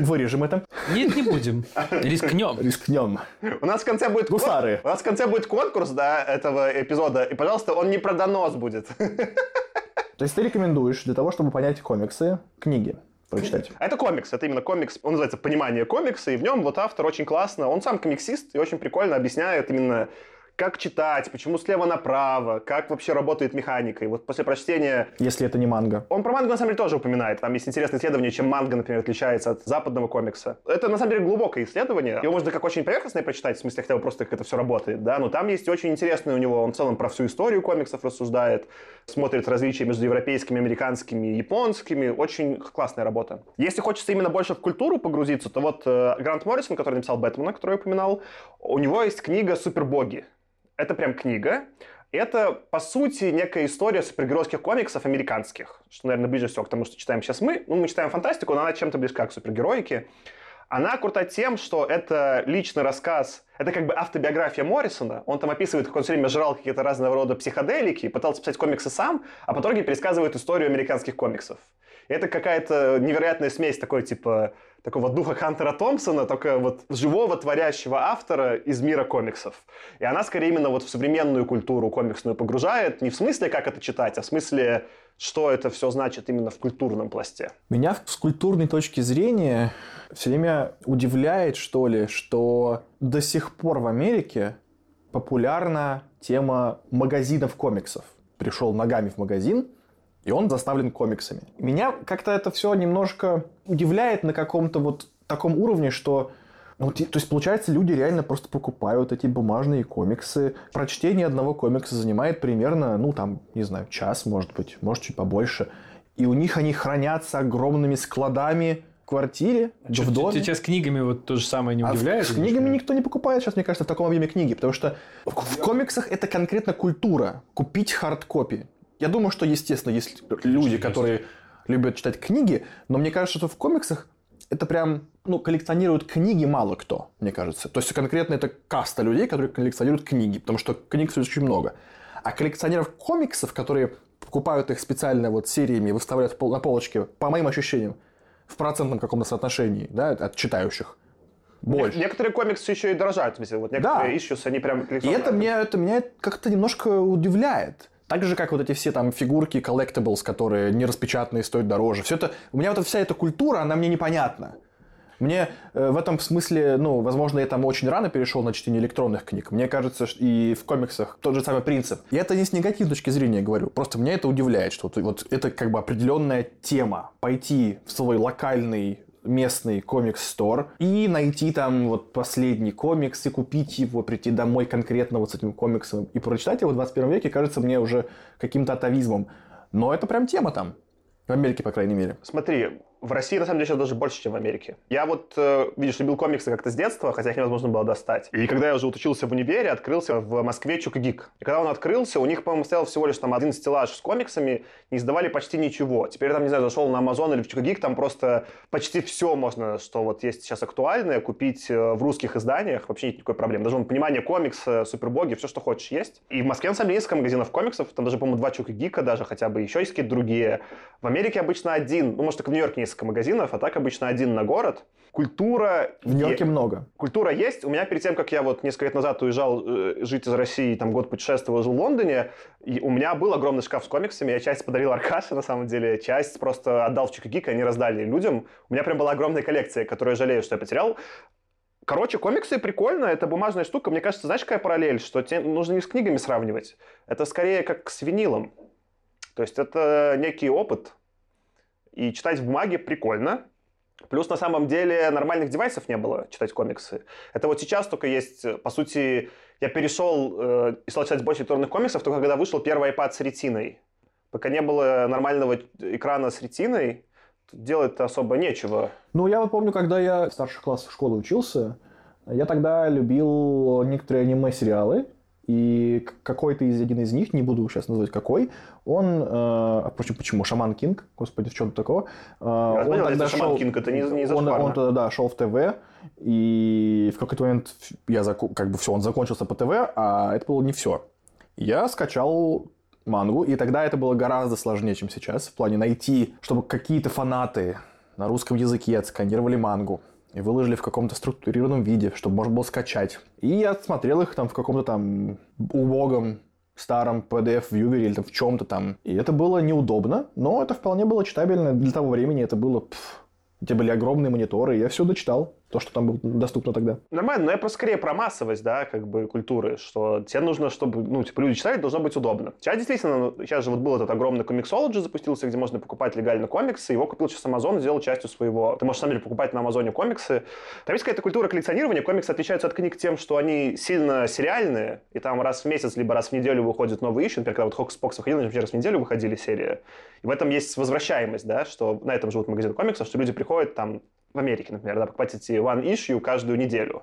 вырежем это, Нет, не будем. Рискнем. рискнем. У нас в конце будет Гусары. У нас в конце будет конкурс, да, этого эпизода. И, пожалуйста, он не про донос будет. То есть ты рекомендуешь для того, чтобы понять комиксы, книги прочитать? А это комикс, это именно комикс, он называется «Понимание комикса», и в нем вот автор очень классно, он сам комиксист и очень прикольно объясняет именно как читать, почему слева направо, как вообще работает механика. И вот после прочтения Если это не манга. Он про мангу на самом деле тоже упоминает. Там есть интересное исследование, чем манга, например, отличается от западного комикса. Это на самом деле глубокое исследование. Его можно как очень поверхностное прочитать, в смысле хотя бы просто как это все работает, да, но там есть очень интересное у него, он в целом про всю историю комиксов рассуждает, смотрит различия между европейскими, американскими, японскими. Очень классная работа. Если хочется именно больше в культуру погрузиться, то вот э, Грант Моррисон, который написал Бэтмена, который я упоминал, у него есть книга «Супербоги». Это прям книга. Это, по сути, некая история супергеройских комиксов американских, что, наверное, ближе всего к тому, что читаем сейчас мы. Ну, мы читаем фантастику, но она чем-то близка к супергероике. Она крута тем, что это личный рассказ, это как бы автобиография Моррисона. Он там описывает, как он все время жрал какие-то разного рода психоделики, пытался писать комиксы сам, а по итоге пересказывает историю американских комиксов. И это какая-то невероятная смесь такой, типа, такого духа Хантера Томпсона, только вот живого творящего автора из мира комиксов. И она скорее именно вот в современную культуру комиксную погружает, не в смысле, как это читать, а в смысле, что это все значит именно в культурном пласте. Меня с культурной точки зрения все время удивляет, что ли, что до сих пор в Америке популярна тема магазинов комиксов. Пришел ногами в магазин, и он заставлен комиксами. Меня как-то это все немножко удивляет на каком-то вот таком уровне, что ну, то есть, получается, люди реально просто покупают эти бумажные комиксы. Прочтение одного комикса занимает примерно, ну, там, не знаю, час, может быть, может, чуть побольше. И у них они хранятся огромными складами в квартире, Чё, в доме. Тебя с книгами вот то же самое не А удивляет? с книгами никто не покупает сейчас, мне кажется, в таком объеме книги, потому что в, в комиксах это конкретно культура. Купить хардкопи. Я думаю, что, естественно, есть люди, которые любят читать книги, но мне кажется, что в комиксах это прям, ну, коллекционируют книги мало кто, мне кажется. То есть, конкретно это каста людей, которые коллекционируют книги, потому что книг очень много. А коллекционеров комиксов, которые покупают их специально вот сериями, выставляют в пол- на полочке, по моим ощущениям, в процентном каком-то соотношении, да, от читающих, больше. Некоторые комиксы еще и дорожают, в смысле, вот некоторые Да. issues, они прям... И это меня, это меня как-то немножко удивляет. Так же, как вот эти все там фигурки, collectibles, которые не распечатанные, стоят дороже. Все это, у меня вот вся эта культура, она мне непонятна. Мне э, в этом смысле, ну, возможно, я там очень рано перешел на чтение электронных книг. Мне кажется, что и в комиксах тот же самый принцип. И это не с негативной точки зрения говорю. Просто меня это удивляет, что вот, вот это как бы определенная тема. Пойти в свой локальный местный комикс-стор и найти там вот последний комикс и купить его, прийти домой конкретно вот с этим комиксом и прочитать его в 21 веке кажется мне уже каким-то атовизмом. Но это прям тема там. В Америке, по крайней мере. Смотри, в России, на самом деле, сейчас даже больше, чем в Америке. Я вот, э, видишь, любил комиксы как-то с детства, хотя их невозможно было достать. И когда я уже вот учился в универе, открылся в Москве Чук и Гик. И когда он открылся, у них, по-моему, стоял всего лишь там один стеллаж с комиксами, не издавали почти ничего. Теперь там, не знаю, зашел на Amazon или в Чук Гик, там просто почти все можно, что вот есть сейчас актуальное, купить э, в русских изданиях, вообще нет никакой проблемы. Даже вон, понимание комикса, супербоги, все, что хочешь, есть. И в Москве, на самом деле, несколько магазинов комиксов, там даже, по-моему, два Чук Гика, даже хотя бы еще есть какие-то другие. В Америке обычно один, ну, может, только в Нью-Йорке несколько магазинов, а так обычно один на город. Культура... В Нью-Йорке е- много. Культура есть. У меня перед тем, как я вот несколько лет назад уезжал э, жить из России, там год путешествовал, жил в Лондоне, и у меня был огромный шкаф с комиксами. Я часть подарил Аркаше, на самом деле, часть просто отдал в Чикагик, они раздали людям. У меня прям была огромная коллекция, которую я жалею, что я потерял. Короче, комиксы прикольно, это бумажная штука. Мне кажется, знаешь, какая параллель, что тебе нужно не с книгами сравнивать. Это скорее как с винилом. То есть это некий опыт. И читать в бумаге прикольно. Плюс на самом деле нормальных девайсов не было читать комиксы. Это вот сейчас только есть, э, по сути, я перешел э, и стал читать больше электронных комиксов, только когда вышел первый iPad с ретиной. Пока не было нормального экрана с ретиной, делать-то особо нечего. Ну, я вот помню, когда я в старших классах школы учился, я тогда любил некоторые аниме-сериалы, и какой-то из один из них, не буду сейчас назвать какой, он, э, впрочем, почему, Шаман Кинг, господи, в чем такое? Э, Я понял, если Шаман Кинг, это не- не он, он тогда, да, шел в ТВ, и в какой-то момент я заку- как бы все, он закончился по ТВ, а это было не все. Я скачал мангу, и тогда это было гораздо сложнее, чем сейчас, в плане найти, чтобы какие-то фанаты на русском языке отсканировали мангу и выложили в каком-то структурированном виде, чтобы можно было скачать. И я смотрел их там в каком-то там убогом старом PDF-вьювере или там в чем-то там. И это было неудобно, но это вполне было читабельно. Для того времени это было... пф, где были огромные мониторы, я все дочитал, то, что там было доступно тогда. Нормально, но я просто скорее про массовость, да, как бы культуры, что тебе нужно, чтобы, ну, типа, люди читали, должно быть удобно. Сейчас действительно, ну, сейчас же вот был этот огромный комиксологи запустился, где можно покупать легально комиксы, его купил сейчас Amazon, сделал частью своего. Ты можешь, на покупать на Амазоне комиксы. Там есть какая-то культура коллекционирования, комиксы отличаются от книг тем, что они сильно сериальные, и там раз в месяц, либо раз в неделю выходит новый issue, например, когда вот Хокс Покс выходил, например, раз в неделю выходили серии. И в этом есть возвращаемость, да, что на этом живут магазины комиксов, что люди приходят там в Америке, например, да, покупать эти one issue каждую неделю.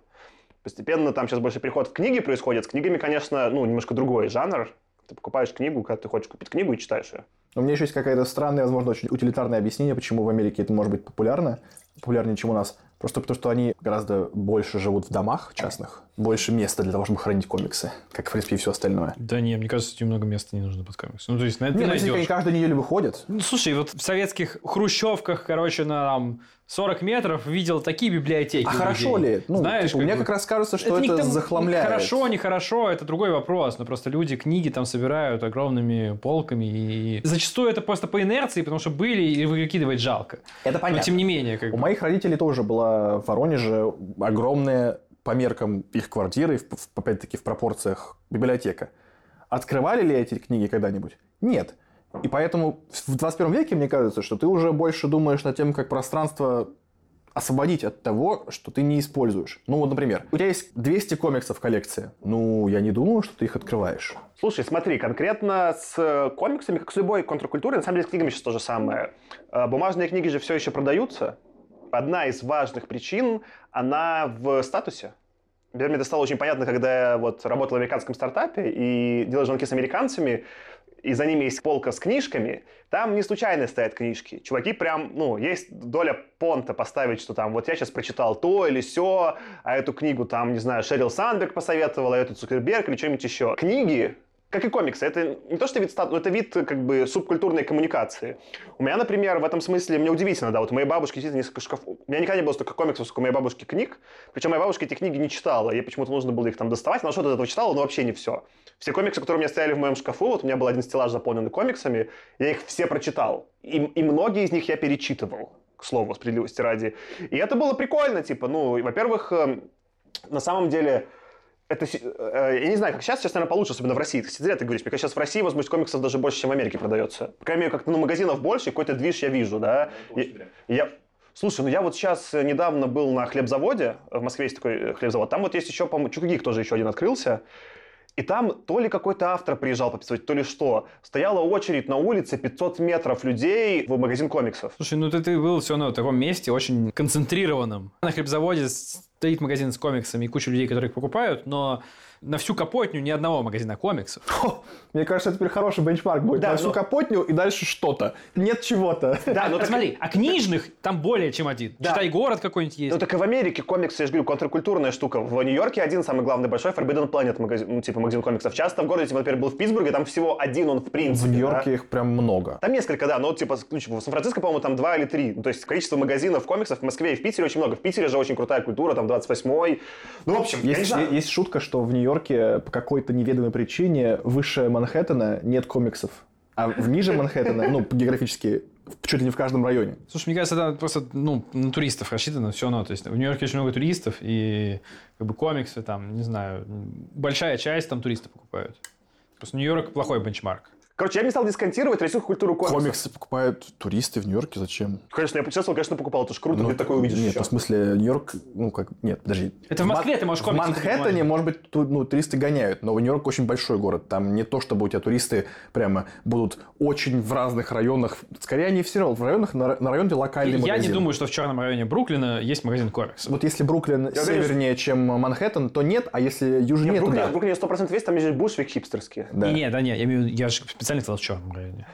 Постепенно там сейчас больше переход в книги происходит. С книгами, конечно, ну, немножко другой жанр. Ты покупаешь книгу, когда ты хочешь купить книгу и читаешь ее. У меня еще есть какое-то странное, возможно, очень утилитарное объяснение, почему в Америке это может быть популярно, популярнее, чем у нас. Просто потому, что они гораздо больше живут в домах частных, больше места для того, чтобы хранить комиксы, как, в принципе, и все остальное. Да не, мне кажется, тебе много места не нужно под комиксы. Ну, то есть, на это Нет, ты ну, если они найдешь. каждую неделю выходят, Ну, слушай, вот в советских хрущевках, короче, на там, 40 метров видел такие библиотеки. а у хорошо людей. ли? Ну, Знаешь, типа, мне бы- как раз кажется, что не это, к тому- захламляет. Хорошо, нехорошо, это другой вопрос. Но просто люди книги там собирают огромными полками. И зачастую это просто по инерции, потому что были и выкидывать жалко. Это Но понятно. тем не менее, как У бы. моих родителей тоже была в Воронеже огромная по меркам их квартиры, опять-таки в пропорциях библиотека. Открывали ли эти книги когда-нибудь? Нет. И поэтому в 21 веке, мне кажется, что ты уже больше думаешь над тем, как пространство освободить от того, что ты не используешь. Ну, вот, например, у тебя есть 200 комиксов в коллекции. Ну, я не думаю, что ты их открываешь. Слушай, смотри, конкретно с э, комиксами, как с любой контркультурой, на самом деле с книгами сейчас то же самое. Э, Бумажные книги же все еще продаются. Одна из важных причин, она в статусе. Например, мне это стало очень понятно, когда я вот работал в американском стартапе и делал звонки с американцами, и за ними есть полка с книжками, там не случайно стоят книжки. Чуваки прям, ну, есть доля понта поставить, что там, вот я сейчас прочитал то или все, а эту книгу там, не знаю, Шерил Сандберг посоветовала, а эту Цукерберг или что-нибудь еще. Книги, как и комиксы, это не то, что вид статуса, это вид как бы субкультурной коммуникации. У меня, например, в этом смысле, мне удивительно, да, вот у моей бабушки действительно несколько шкафов. У меня никогда не было столько комиксов, сколько у моей бабушки книг. Причем моя бабушка эти книги не читала. Ей почему-то нужно было их там доставать. Она что-то из этого читала, но вообще не все. Все комиксы, которые у меня стояли в моем шкафу, вот у меня был один стеллаж заполненный комиксами, я их все прочитал. И, и многие из них я перечитывал, к слову, справедливости ради. И это было прикольно, типа, ну, во-первых, эм, на самом деле, это, э, я не знаю, как сейчас, сейчас, наверное, получше, особенно в России. Ты зря ты говоришь, мне кажется, сейчас в России, возможно, комиксов даже больше, чем в Америке продается. По крайней мере, как-то, ну, магазинов больше, какой-то движ я вижу, да. И- я, Слушай, ну я вот сейчас э, недавно был на хлебзаводе, в Москве есть такой э, хлебзавод, там вот есть еще, по-моему, Чукагик тоже еще один открылся, и там то ли какой-то автор приезжал подписывать, то ли что. Стояла очередь на улице, 500 метров людей в магазин комиксов. Слушай, ну ты, ты был все равно в таком месте, очень концентрированном. На хлебзаводе стоит магазин с комиксами и куча людей, которые их покупают, но на всю Капотню ни одного магазина комиксов. Хо, мне кажется, это теперь хороший бенчмарк будет. Да, На всю но- капотню и дальше что-то. Нет чего-то. Да, так, смотри, а книжных там более чем один. Да. Читай город какой-нибудь есть. ну так и в Америке комиксы, я же говорю, контркультурная штука. В Нью-Йорке один самый главный большой Forbidden Planet магазин, ну, типа магазин комиксов. Часто в городе, типа, например, был в Питтсбурге, там всего один он в принципе. В да. Нью-Йорке их прям много. Там несколько, да, но типа, ну, типа, в Сан-Франциско, по-моему, там два или три. Ну, то есть количество магазинов комиксов в Москве и в Питере очень много. В Питере же очень крутая культура, там 28-й. Ну, в общем, я не Есть, знаю. есть шутка, что в Нью-Йорке по какой-то неведомой причине выше Манхэттена нет комиксов. А в ниже Манхэттена, ну, географически, чуть ли не в каждом районе. Слушай, мне кажется, это просто ну, на туристов рассчитано все равно. То есть в Нью-Йорке очень много туристов, и как бы комиксы там, не знаю, большая часть там туристы покупают. Просто Нью-Йорк плохой бенчмарк. Короче, я не стал дисконтировать российскую культуру комиксов. Комиксы покупают туристы в Нью-Йорке, зачем? Конечно, я путешествовал, конечно, покупал. Это ж круто, ты такое увидишь Нет, еще. ну, в смысле, Нью-Йорк, ну как, нет, подожди. Это в Москве ты можешь В комиксы купить, Манхэттене, может быть, ту- ну, туристы гоняют, но Нью-Йорк очень большой город. Там не то, чтобы у тебя туристы прямо будут очень в разных районах. Скорее, они все равно в районах, на, на районе локальный Я магазин. не думаю, что в черном районе Бруклина есть магазин комиксов. Вот если Бруклин Я севернее, чем Манхэттен, то нет, а если южнее, Нет, в то да. в Бруклине 100% есть, там есть же бушвик хипстерский. Да. Не, не, да, не, я, имею в виду, я же специально сказал в черном районе.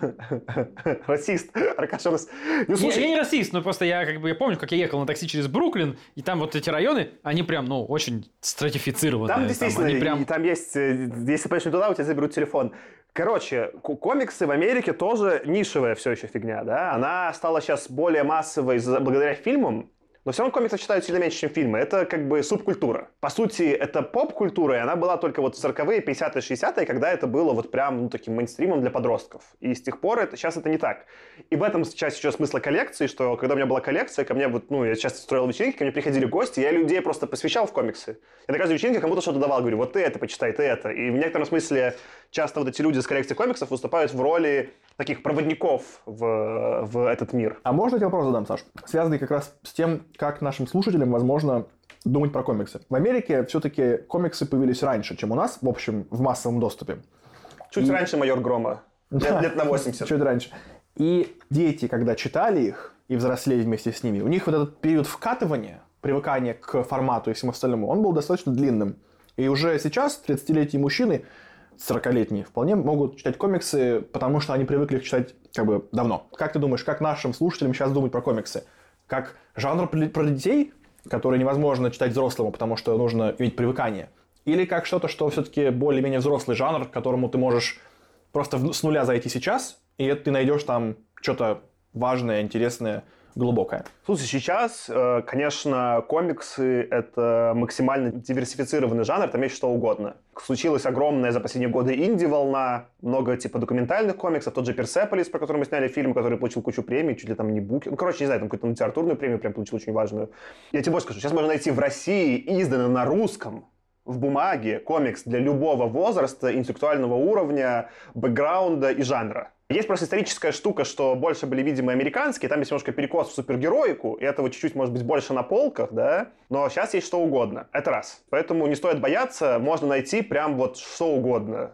Расист. Аркаша нас... Ну, Не, я слушай, не расист, но просто я как бы я помню, как я ехал на такси через Бруклин, и там вот эти районы, они прям, ну, очень стратифицированные. Там действительно, они прям... там есть, э, если пойдешь не туда, у тебя заберут телефон. Короче, комиксы в Америке тоже нишевая все еще фигня, да? Она стала сейчас более массовой благодаря фильмам, но все равно комиксы читают сильно меньше, чем фильмы. Это как бы субкультура. По сути, это поп-культура, и она была только вот в 40-е, 50-е, 60-е, когда это было вот прям ну, таким мейнстримом для подростков. И с тех пор это, сейчас это не так. И в этом часть еще смысла коллекции, что когда у меня была коллекция, ко мне вот, ну, я часто строил вечеринки, ко мне приходили гости, я людей просто посвящал в комиксы. Я на каждой вечеринке кому-то что-то давал, говорю, вот ты это почитай, ты это. И в некотором смысле часто вот эти люди с коллекцией комиксов выступают в роли таких проводников в, в этот мир. А можно я тебе вопрос задам, Саш? Связанный как раз с тем, как нашим слушателям, возможно, думать про комиксы. В Америке все-таки комиксы появились раньше, чем у нас, в общем, в массовом доступе. Чуть раньше майор Грома. Лет, лет на 80. Чуть раньше. И дети, когда читали их и взрослели вместе с ними, у них вот этот период вкатывания привыкания к формату и всему остальному, он был достаточно длинным. И уже сейчас 30-летние мужчины, 40-летние, вполне могут читать комиксы, потому что они привыкли их читать как бы давно. Как ты думаешь, как нашим слушателям сейчас думать про комиксы? Как жанр про детей, который невозможно читать взрослому, потому что нужно иметь привыкание? Или как что-то, что все-таки более-менее взрослый жанр, к которому ты можешь просто с нуля зайти сейчас, и ты найдешь там что-то важное, интересное, глубокое. Слушай, сейчас, э, конечно, комиксы — это максимально диверсифицированный жанр, там есть что угодно. Случилась огромная за последние годы инди-волна, много типа документальных комиксов, тот же Персеполис, про который мы сняли фильм, который получил кучу премий, чуть ли там не буки. Ну, короче, не знаю, там какую-то литературную премию прям получил очень важную. Я тебе больше скажу, сейчас можно найти в России изданный на русском в бумаге комикс для любого возраста, интеллектуального уровня, бэкграунда и жанра. Есть просто историческая штука, что больше были, видимо, американские, там есть немножко перекос в супергероику, и этого чуть-чуть, может быть, больше на полках, да, но сейчас есть что угодно. Это раз. Поэтому не стоит бояться, можно найти прям вот что угодно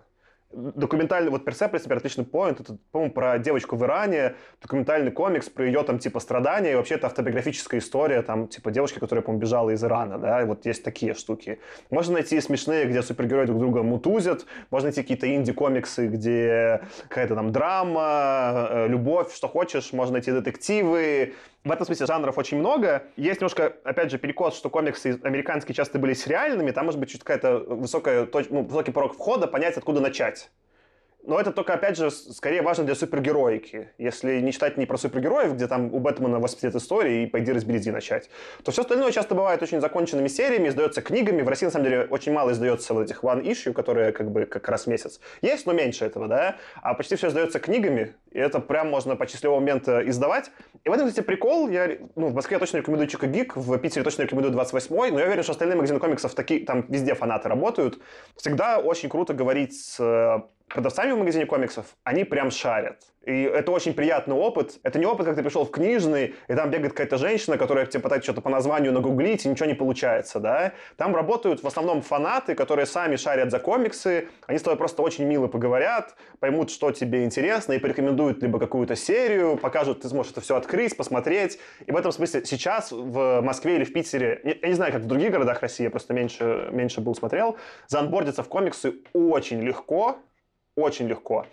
документальный, вот Персеполис, например, отличный поинт, это, по-моему, про девочку в Иране, документальный комикс про ее там, типа, страдания, и вообще это автобиографическая история, там, типа, девочки, которая, по-моему, бежала из Ирана, да, и вот есть такие штуки. Можно найти смешные, где супергерои друг друга мутузят, можно найти какие-то инди-комиксы, где какая-то там драма, э, любовь, что хочешь, можно найти детективы, в этом смысле жанров очень много. Есть немножко, опять же, перекос, что комиксы американские часто были сериальными, там может быть чуть какая-то высокая, ну, высокий порог входа, понять, откуда начать. Но это только, опять же, скорее важно для супергероики. Если не читать не про супергероев, где там у Бэтмена 80 истории и пойди разберись, где начать, то все остальное часто бывает очень законченными сериями, издается книгами. В России, на самом деле, очень мало издается вот этих one issue, которые как бы как раз месяц. Есть, но меньше этого, да? А почти все издается книгами, и это прям можно по числевого момента издавать. И в этом, кстати, прикол. Я, ну, в Москве я точно рекомендую Чика Гик, в Питере точно рекомендую 28 но я уверен, что остальные магазины комиксов такие, там везде фанаты работают. Всегда очень круто говорить с э, продавцами в магазине комиксов, они прям шарят. И это очень приятный опыт. Это не опыт, как ты пришел в книжный, и там бегает какая-то женщина, которая тебе пытается что-то по названию нагуглить, и ничего не получается, да. Там работают в основном фанаты, которые сами шарят за комиксы. Они с тобой просто очень мило поговорят, поймут, что тебе интересно, и порекомендуют либо какую-то серию, покажут, ты сможешь это все открыть, посмотреть. И в этом смысле сейчас в Москве или в Питере, я не знаю, как в других городах России, я просто меньше, меньше был смотрел, заанбордиться в комиксы очень легко, очень легко.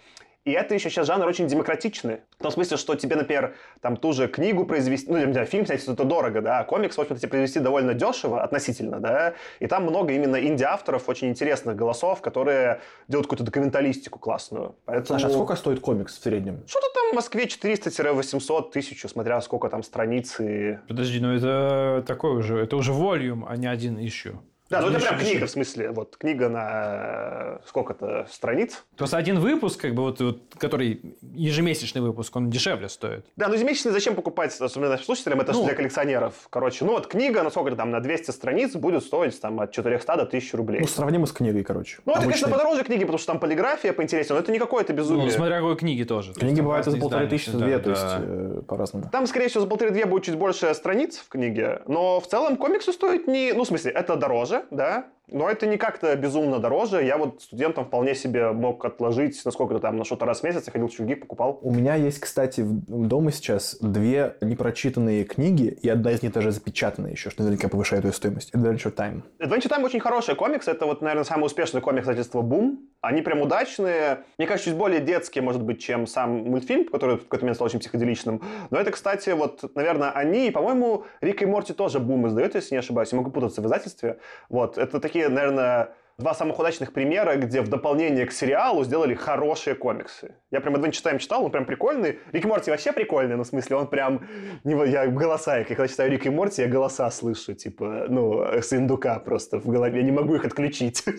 И это еще сейчас жанр очень демократичный. В том смысле, что тебе, например, там ту же книгу произвести, ну, не знаю, фильм снять, это дорого, да, а комикс, в общем-то, тебе произвести довольно дешево относительно, да, и там много именно инди-авторов, очень интересных голосов, которые делают какую-то документалистику классную. Поэтому... Саша, а сколько стоит комикс в среднем? Что-то там в Москве 400-800 тысяч, смотря сколько там страниц и... Подожди, ну это такой уже, это уже волюм, а не один ищу. Да, ну это прям книга, в смысле, вот книга на э, сколько-то страниц. То есть один выпуск, как бы вот, вот, который ежемесячный выпуск, он дешевле стоит. Да, ну ежемесячный зачем покупать, особенно нашим слушателям, это ну, же для коллекционеров. Короче, ну вот книга, ну сколько там, на 200 страниц будет стоить там от 400 до 1000 рублей. Ну, сравнимо с книгой, короче. Ну, это, конечно, подороже книги, потому что там полиграфия поинтереснее, но это не какое-то безумие. Ну, смотря какой книги тоже. Книги бывают за полторы тысячи, за две, то есть э, по-разному. Там, скорее всего, за полторы-две будет чуть больше страниц в книге, но в целом комиксы стоят не... Ну, в смысле, это дороже, да, но это не как-то безумно дороже. Я вот студентам вполне себе мог отложить на сколько-то там, на что-то раз в месяц. Я ходил в Чугик, покупал. У меня есть, кстати, дома сейчас две непрочитанные книги, и одна из них даже запечатанная еще, что наверняка повышает ее стоимость. Adventure Time. Adventure Time очень хороший комикс. Это вот, наверное, самый успешный комикс издательства Boom. Они прям удачные. Мне кажется, чуть более детские, может быть, чем сам мультфильм, который в какой-то момент стал очень психоделичным. Но это, кстати, вот, наверное, они, и, по-моему, Рик и Морти тоже Boom издают, если не ошибаюсь. Я могу путаться в издательстве. Вот. Это такие, наверное, два самых удачных примера, где в дополнение к сериалу сделали хорошие комиксы. Я прям Adventure Time читал, он прям прикольный. Рик и Морти вообще прикольный, ну, в смысле, он прям... Я голоса, я когда читаю Рик и Морти, я голоса слышу, типа, ну, с индука просто в голове. Я не могу их отключить.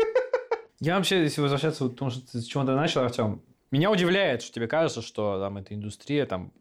Я вообще, если возвращаться к тому, что с чего ты начал, Артем, меня удивляет, что тебе кажется, что там эта индустрия там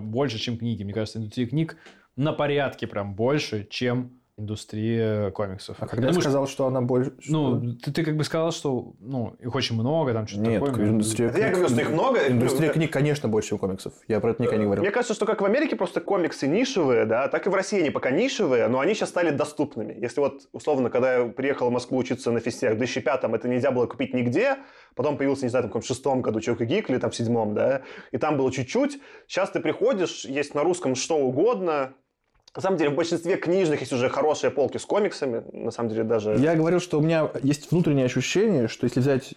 больше, чем книги. Мне кажется, индустрия книг на порядке прям больше, чем индустрия комиксов. А когда я сказал, что она больше... Ну, ты, ты как бы сказал, что ну, их очень много, там что-то Нет, такое. Индустрия книг... Я говорю, что их много. Индустрия книг, конечно, больше, чем комиксов. Я про это никогда не говорил. Мне кажется, что как в Америке просто комиксы нишевые, да, так и в России они пока нишевые, но они сейчас стали доступными. Если вот, условно, когда я приехал в Москву учиться на фестивале в 2005-м, это нельзя было купить нигде, потом появился, не знаю, там, в шестом году Чок и Гик или там в седьмом, да, и там было чуть-чуть. Сейчас ты приходишь, есть на русском что угодно, На самом деле, в большинстве книжных есть уже хорошие полки с комиксами. На самом деле, даже... Я говорил, что у меня есть внутреннее ощущение, что если взять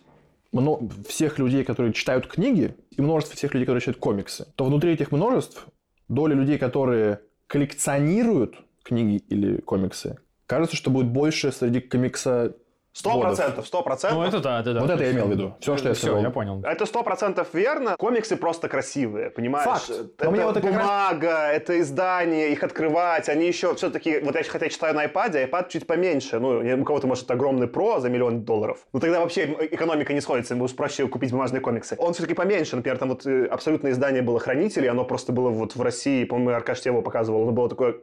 мно- всех людей, которые читают книги, и множество всех людей, которые читают комиксы, то внутри этих множеств доля людей, которые коллекционируют книги или комиксы, кажется, что будет больше среди комикса Сто процентов, сто процентов. Ну, это да, это да. Вот это я имел в виду. Все, что я Все, сказал. я понял. Это сто процентов верно. Комиксы просто красивые, понимаешь? Факт. Это Но мне вот это бумага, это издание, их открывать. Они еще все-таки, вот я хотя читаю на iPad, iPad чуть поменьше. Ну, у кого-то может огромный про за миллион долларов. Ну, тогда вообще экономика не сходится, ему проще купить бумажные комиксы. Он все-таки поменьше. Например, там вот э, абсолютное издание было «Хранители», оно просто было вот в России, по-моему, Аркаш его показывал, оно было такое...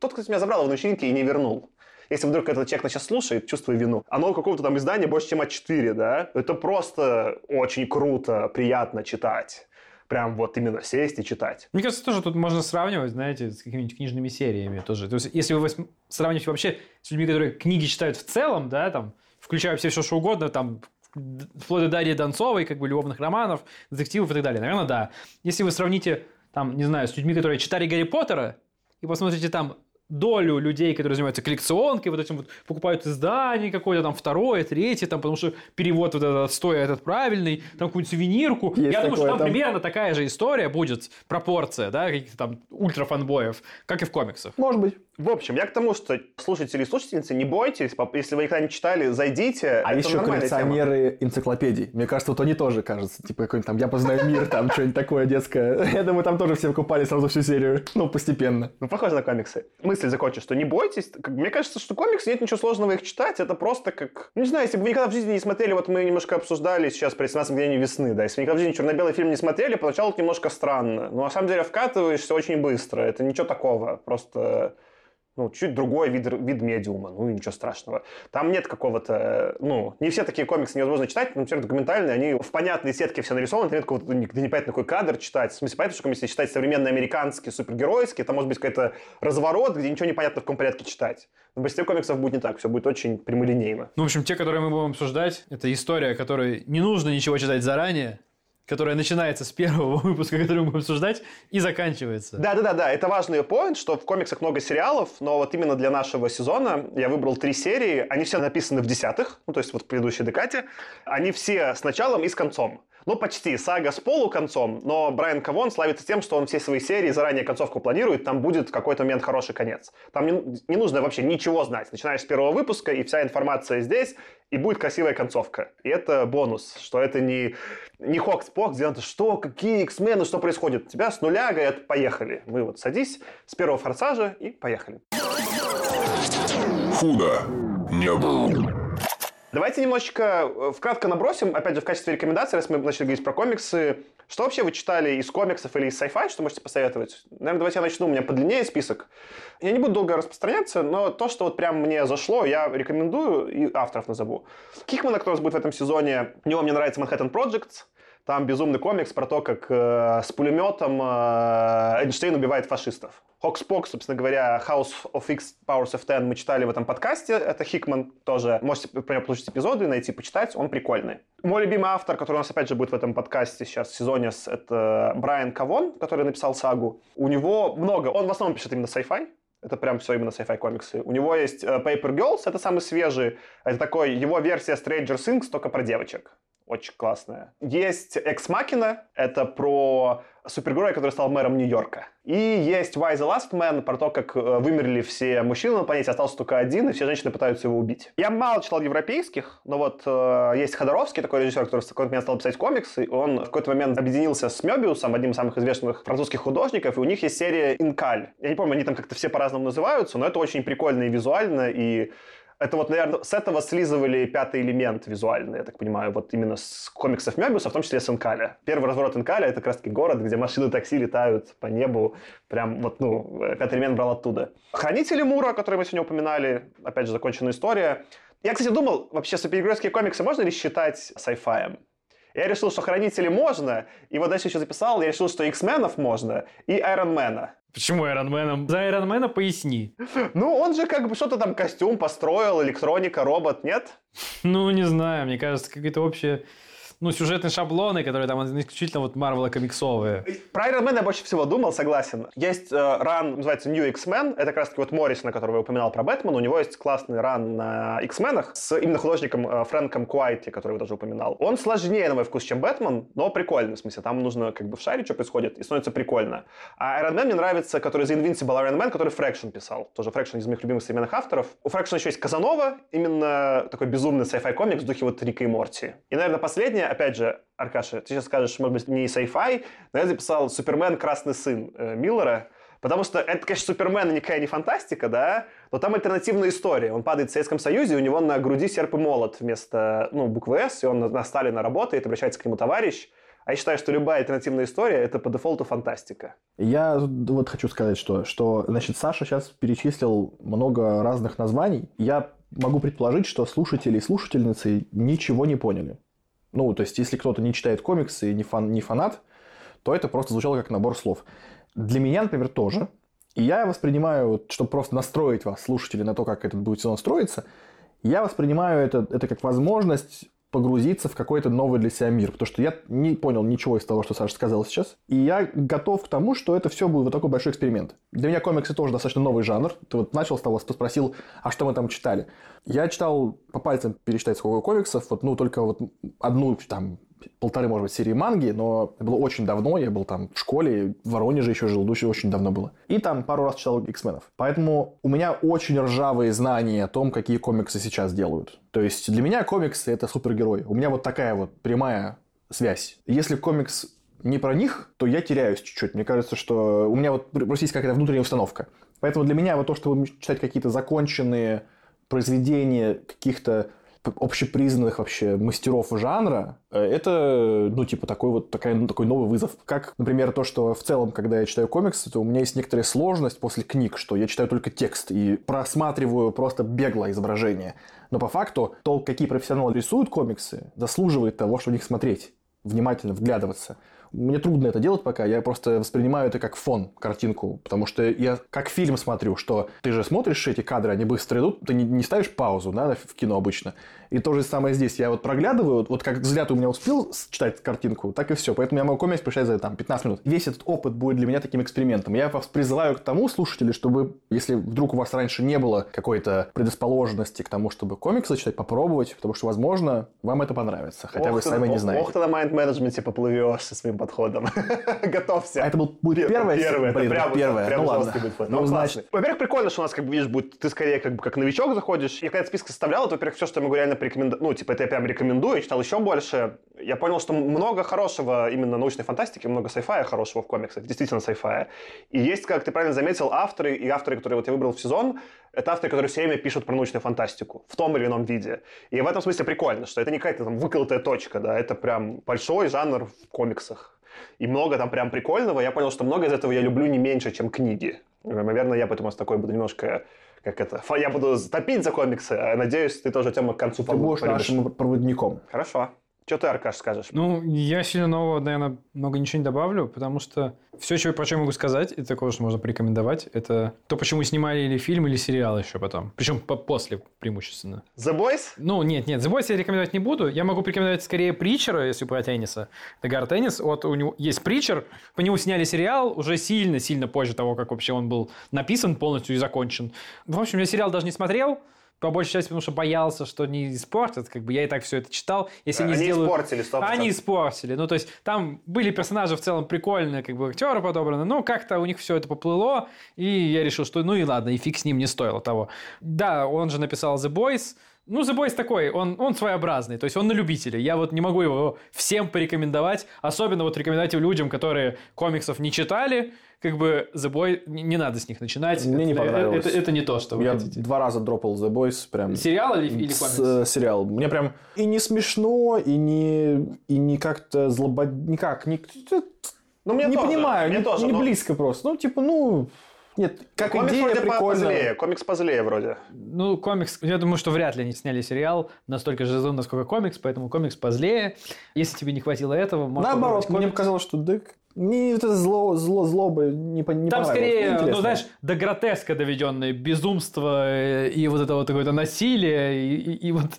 Тот, кто меня забрал его на вечеринке и не вернул. Если вдруг этот человек нас сейчас слушает, чувствую вину. Оно у какого-то там издания больше, чем А4, да? Это просто очень круто, приятно читать. Прям вот именно сесть и читать. Мне кажется, тоже тут можно сравнивать, знаете, с какими-нибудь книжными сериями тоже. То есть, если вы сравниваете вообще с людьми, которые книги читают в целом, да, там, включая все, все что угодно, там, вплоть до Дарьи Донцовой, как бы любовных романов, детективов и так далее. Наверное, да. Если вы сравните, там, не знаю, с людьми, которые читали Гарри Поттера, и посмотрите там долю людей, которые занимаются коллекционкой, вот этим вот покупают издание какое-то, там, второе, третье, там, потому что перевод вот этот а этот правильный, там, какую-нибудь сувенирку. Есть Я думаю, что такое там, там. примерно такая же история будет, пропорция, да, каких-то там ультрафанбоев, как и в комиксах. Может быть. В общем, я к тому, что слушатели и слушательницы, не бойтесь, если вы никогда не читали, зайдите. А это еще нормальная тема. коллекционеры энциклопедий. Мне кажется, вот они тоже, кажется, типа какой-нибудь там «Я познаю мир», там что-нибудь такое детское. Я думаю, там тоже все покупали сразу всю серию. Ну, постепенно. Ну, похоже на комиксы. Мысль закончу, что не бойтесь. Мне кажется, что комиксы, нет ничего сложного их читать. Это просто как... Ну, не знаю, если бы вы никогда в жизни не смотрели, вот мы немножко обсуждали сейчас при 17 мгновений весны, да, если вы никогда в жизни черно-белый фильм не смотрели, поначалу это немножко странно. Но на самом деле вкатываешься очень быстро. Это ничего такого. Просто ну, чуть другой вид, вид медиума, ну ничего страшного. Там нет какого-то, ну, не все такие комиксы невозможно читать, например, документальные, они в понятной сетке все нарисованы, там нет какого-то, ну, где непонятно какой кадр читать. В смысле, понятно, что если читать современный американский, супергеройский, там может быть какой-то разворот, где ничего не понятно в каком порядке читать. Но в большинстве комиксов будет не так, все будет очень прямолинейно. Ну, в общем, те, которые мы будем обсуждать, это история, которой не нужно ничего читать заранее, которая начинается с первого выпуска, который мы будем обсуждать, и заканчивается. Да-да-да, это важный поинт, что в комиксах много сериалов, но вот именно для нашего сезона я выбрал три серии. Они все написаны в десятых, ну, то есть вот в предыдущей декате. Они все с началом и с концом. Ну, почти. Сага с полуконцом, но Брайан К. Вон славится тем, что он все свои серии заранее концовку планирует, там будет в какой-то момент хороший конец. Там не, не нужно вообще ничего знать. Начинаешь с первого выпуска, и вся информация здесь, и будет красивая концовка. И это бонус, что это не, не HoX/PoX, где надо, что, какие X-Men ы, что происходит. Тебя с нуля говорят, поехали. Мы вот садись с первого форсажа и поехали. Худо не было. Давайте немножечко э, вкратко набросим, опять же, в качестве рекомендации, раз мы начали говорить про комиксы. Что вообще вы читали из комиксов или из sci-fi, что можете посоветовать? Наверное, давайте я начну, у меня подлиннее список. Я не буду долго распространяться, но то, что вот прям мне зашло, я рекомендую и авторов назову. Кикмана, кто у нас будет в этом сезоне, у него мне нравится Manhattan Projects. Там безумный комикс про то, как э, с пулеметом э, Эйнштейн убивает фашистов. Хокспок, собственно говоря, House of X Powers of Ten мы читали в этом подкасте. Это Хикман тоже. Можете, например, получить эпизоды, найти, почитать. Он прикольный. Мой любимый автор, который у нас опять же будет в этом подкасте сейчас в сезоне, это Брайан Кавон, который написал сагу. У него много. Он в основном пишет именно sci-fi. Это прям все именно sci-fi комиксы. У него есть э, Paper Girls, это самый свежий. Это такой его версия Stranger Things, только про девочек. Очень классная. Есть Ex Machina, это про супергероя, который стал мэром Нью-Йорка. И есть Why the Last Man, про то, как э, вымерли все мужчины на планете, остался только один, и все женщины пытаются его убить. Я мало читал европейских, но вот э, есть Ходоровский, такой режиссер, который в какой-то момент стал писать комиксы, он в какой-то момент объединился с Мёбиусом, одним из самых известных французских художников, и у них есть серия Инкаль. Я не помню, они там как-то все по-разному называются, но это очень прикольно и визуально, и это вот, наверное, с этого слизывали пятый элемент визуальный, я так понимаю, вот именно с комиксов Мёбиуса, в том числе с Инкаля. Первый разворот Инкаля — это как раз-таки город, где машины такси летают по небу. Прям вот, ну, пятый элемент брал оттуда. Хранители Мура, которые мы сегодня упоминали, опять же, законченная история. Я, кстати, думал, вообще супергеройские комиксы можно ли считать sci-fi? Я решил, что Хранители можно, и вот дальше еще записал, я решил, что X-менов можно и Айронмена. Почему Айронменом? За Айронмена поясни. Ну, он же как бы что-то там костюм построил, электроника, робот, нет? Ну, не знаю, мне кажется, какие-то общие ну, сюжетные шаблоны, которые там исключительно вот Марвела комиксовые. Про Iron Man я больше всего думал, согласен. Есть э, называется New X-Men. Это как раз таки вот Моррисона, которого я упоминал про Бэтмена. У него есть классный ран на X-менах с именно художником э, Фрэнком Куайти, который я тоже упоминал. Он сложнее, на мой вкус, чем Бэтмен, но прикольный. В смысле, там нужно как бы в шаре, что происходит, и становится прикольно. А Iron Man мне нравится, который за Invincible Iron Man, который Fraction писал. Тоже Fraction из моих любимых современных авторов. У Fraction еще есть Казанова, именно такой безумный sci-fi комикс в духе вот Рика и Морти. И, наверное, последнее, опять же, Аркаша, ты сейчас скажешь, может быть, не sci-fi, но я записал «Супермен. Красный сын» э, Миллера, Потому что это, конечно, Супермен никакая не фантастика, да, но там альтернативная история. Он падает в Советском Союзе, у него на груди серп и молот вместо ну, буквы «С», и он на Сталина работает, обращается к нему товарищ. А я считаю, что любая альтернативная история – это по дефолту фантастика. Я вот хочу сказать, что, что значит, Саша сейчас перечислил много разных названий. Я могу предположить, что слушатели и слушательницы ничего не поняли. Ну, то есть, если кто-то не читает комиксы и не, фан, не фанат, то это просто звучало как набор слов. Для меня, например, тоже. И я воспринимаю, чтобы просто настроить вас, слушатели, на то, как этот будет сезон строиться, я воспринимаю это, это как возможность погрузиться в какой-то новый для себя мир. Потому что я не понял ничего из того, что Саша сказал сейчас. И я готов к тому, что это все будет вот такой большой эксперимент. Для меня комиксы тоже достаточно новый жанр. Ты вот начал с того, что спросил, а что мы там читали. Я читал по пальцам пересчитать сколько комиксов, вот, ну, только вот одну там полторы, может быть, серии манги, но это было очень давно, я был там в школе, в Воронеже еще жил, очень, очень давно было. И там пару раз читал X-менов. Поэтому у меня очень ржавые знания о том, какие комиксы сейчас делают. То есть для меня комиксы — это супергерои. У меня вот такая вот прямая связь. Если комикс не про них, то я теряюсь чуть-чуть. Мне кажется, что у меня вот просто есть какая-то внутренняя установка. Поэтому для меня вот то, чтобы читать какие-то законченные произведения каких-то общепризнанных вообще мастеров жанра, э, это, ну, типа, такой вот такая, ну, такой новый вызов. Как, например, то, что в целом, когда я читаю комиксы, то у меня есть некоторая сложность после книг, что я читаю только текст и просматриваю просто бегло изображение. Но по факту то, какие профессионалы рисуют комиксы, заслуживает того, чтобы в них смотреть, внимательно вглядываться. Мне трудно это делать пока, я просто воспринимаю это как фон, картинку, потому что я как фильм смотрю, что ты же смотришь эти кадры, они быстро идут, ты не, не ставишь паузу, да, в кино обычно. И то же самое здесь. Я вот проглядываю, вот как взгляд у меня успел читать картинку, так и все. Поэтому я могу комикс прочитать за там, 15 минут. Весь этот опыт будет для меня таким экспериментом. Я вас призываю к тому, слушатели, чтобы, если вдруг у вас раньше не было какой-то предрасположенности к тому, чтобы комиксы читать, попробовать, потому что, возможно, вам это понравится, хотя ох вы сами не знаете. Ох ты на майнд-менеджменте поплывешь со своим подходом. Готовься. А это был, будет первое? Первое. Блин, прям, первое. Прям ну ладно. Будет ну, значит... Во-первых, прикольно, что у нас, как бы, видишь, будет, ты скорее как бы как новичок заходишь. Я когда список составлял, то, во-первых, все, что я могу реально порекомендовать, ну, типа, это я прям рекомендую, я читал еще больше. Я понял, что много хорошего именно научной фантастики, много сайфая хорошего в комиксах, действительно сайфая. И есть, как ты правильно заметил, авторы, и авторы, которые вот я выбрал в сезон, это авторы, которые все время пишут про научную фантастику в том или ином виде. И в этом смысле прикольно, что это не какая-то там выколотая точка, да, это прям большой жанр в комиксах. И много там прям прикольного. Я понял, что много из этого я люблю не меньше, чем книги. Наверное, я поэтому с такой буду немножко как это, я буду топить за комиксы, а надеюсь, ты тоже тему к концу Ты будешь нашим проводником. Хорошо. Что ты, Аркаш, скажешь? Ну, я сильно нового, наверное, много ничего не добавлю, потому что все, что, про что я могу сказать, и такое, что можно порекомендовать, это то, почему снимали или фильм, или сериал еще потом. Причем по после преимущественно. The Boys? Ну, нет, нет, The Boys я рекомендовать не буду. Я могу порекомендовать скорее Притчера, если про тенниса. Дагар Теннис. Вот у него есть Притчер, по нему сняли сериал уже сильно-сильно позже того, как вообще он был написан полностью и закончен. В общем, я сериал даже не смотрел, по большей части, потому что боялся, что не испортят. Как бы я и так все это читал. Если они не сделают... испортили, 100%. Они испортили. Ну, то есть, там были персонажи в целом прикольные, как бы актеры подобраны, но как-то у них все это поплыло, и я решил, что ну и ладно, и фиг с ним не стоило того. Да, он же написал The Boys, ну, The Boys такой, он, он своеобразный, то есть он на любителя. Я вот не могу его всем порекомендовать, особенно вот рекомендовать людям, которые комиксов не читали, как бы The Boys, не, не надо с них начинать. Мне это, не понравилось. Это, это, это не то, что вы Я хотите. два раза дропал The Boys прям. Сериал или, или комикс? э, сериал. Мне прям и не смешно, и не, и не как-то злобод... Никак, не, Ну, мне не тоже, понимаю, мне не, тоже, не но- близко просто. Ну, типа, ну... Нет, как комикс идея вроде прикольно. позлее, комикс позлее вроде. Ну, комикс, я думаю, что вряд ли они сняли сериал настолько же злым, насколько комикс, поэтому комикс позлее. Если тебе не хватило этого, можно Наоборот, мне комикс. показалось, что да, Мне это зло, зло, злоба не, не Там скорее, ну знаешь, до гротеска доведенное безумство э, и вот это вот какое-то насилие и, и- и вот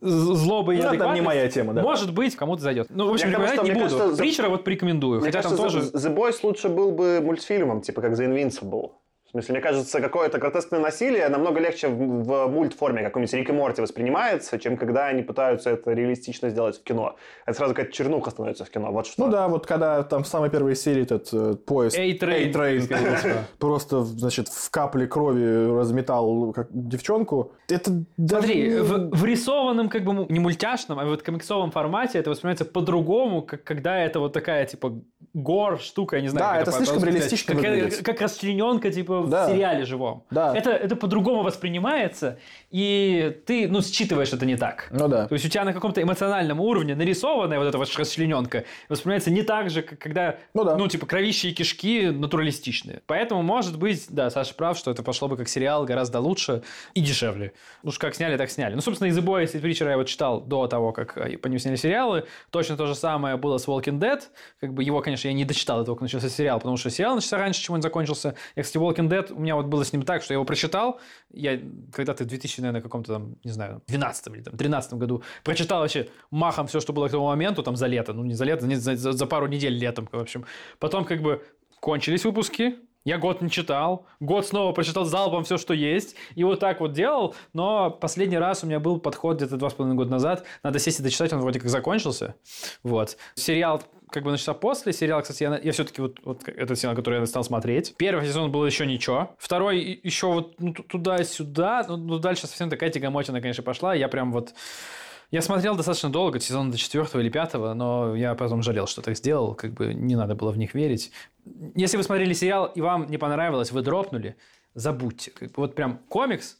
злоба и Ну, это не моя тема, да. Может быть, кому-то зайдет. Ну, в общем, Мне кажется, не мне буду. кажется, Притчера вот порекомендую. Мне хотя кажется, там тоже... The, The Boys лучше был бы мультфильмом, типа как The Invincible. В смысле, мне кажется, какое-то гротескное насилие намного легче в, в мультформе, каком-нибудь Рик и Морти воспринимается, чем когда они пытаются это реалистично сделать в кино. Это сразу какая-то чернуха становится в кино. Вот что. Ну да, вот когда там в самой первой серии этот э, поезд A-Train. Просто, значит, в капле крови разметал как девчонку. Это даже... Смотри, в, в рисованном, как бы, не мультяшном, а вот комиксовом формате это воспринимается по-другому, как когда это вот такая, типа, гор штука, я не знаю. Да, как это по- слишком реалистично. Как, как расчлененка, типа, Да. сериале живом. Да. Это, это по-другому воспринимается, и ты, ну, считываешь это не так. Ну да. То есть у тебя на каком-то эмоциональном уровне нарисованная вот эта вот расчлененка воспринимается не так же, как когда, Ну да. типа, кровища и кишки натуралистичные. Поэтому, может быть, да, Саша прав, что это пошло бы как сериал гораздо лучше и дешевле. Уж как сняли, так сняли. Ну, собственно, из The Boys и Preacher я вот читал до того, как э, по ним сняли сериалы. Точно то же самое было с Walking Dead. Как бы его, конечно, я не дочитал до того, как начался сериал, потому что сериал начался раньше, чем он закончился. Я, кстати, Walking Dead, у меня вот было с ним так, что я его прочитал. Я когда-то в 2000, наверное, каком-то там, не знаю, 12 или там 13 году прочитал вообще махом все, что было к тому моменту, там за лето. Ну, не за лето, не за, за- за пару недель летом, в общем. Потом как бы кончились выпуски, я год не читал, год снова прочитал залпом все, что есть, и вот так вот делал, но последний раз у меня был подход где-то два с половиной года назад, надо сесть и дочитать, он вроде как закончился, вот. Сериал как бы начался после, сериал, кстати, я, я все-таки вот, вот этот сериал, который я стал смотреть. Первый сезон был еще ничего, второй еще вот ну, ту- туда-сюда, ну, ну, дальше совсем такая тягомотина, конечно, пошла, я прям вот я смотрел достаточно долго, сезон до четвертого или пятого, но я потом жалел, что так сделал, как бы не надо было в них верить. Если вы смотрели сериал и вам не понравилось, вы дропнули, забудьте. Вот прям комикс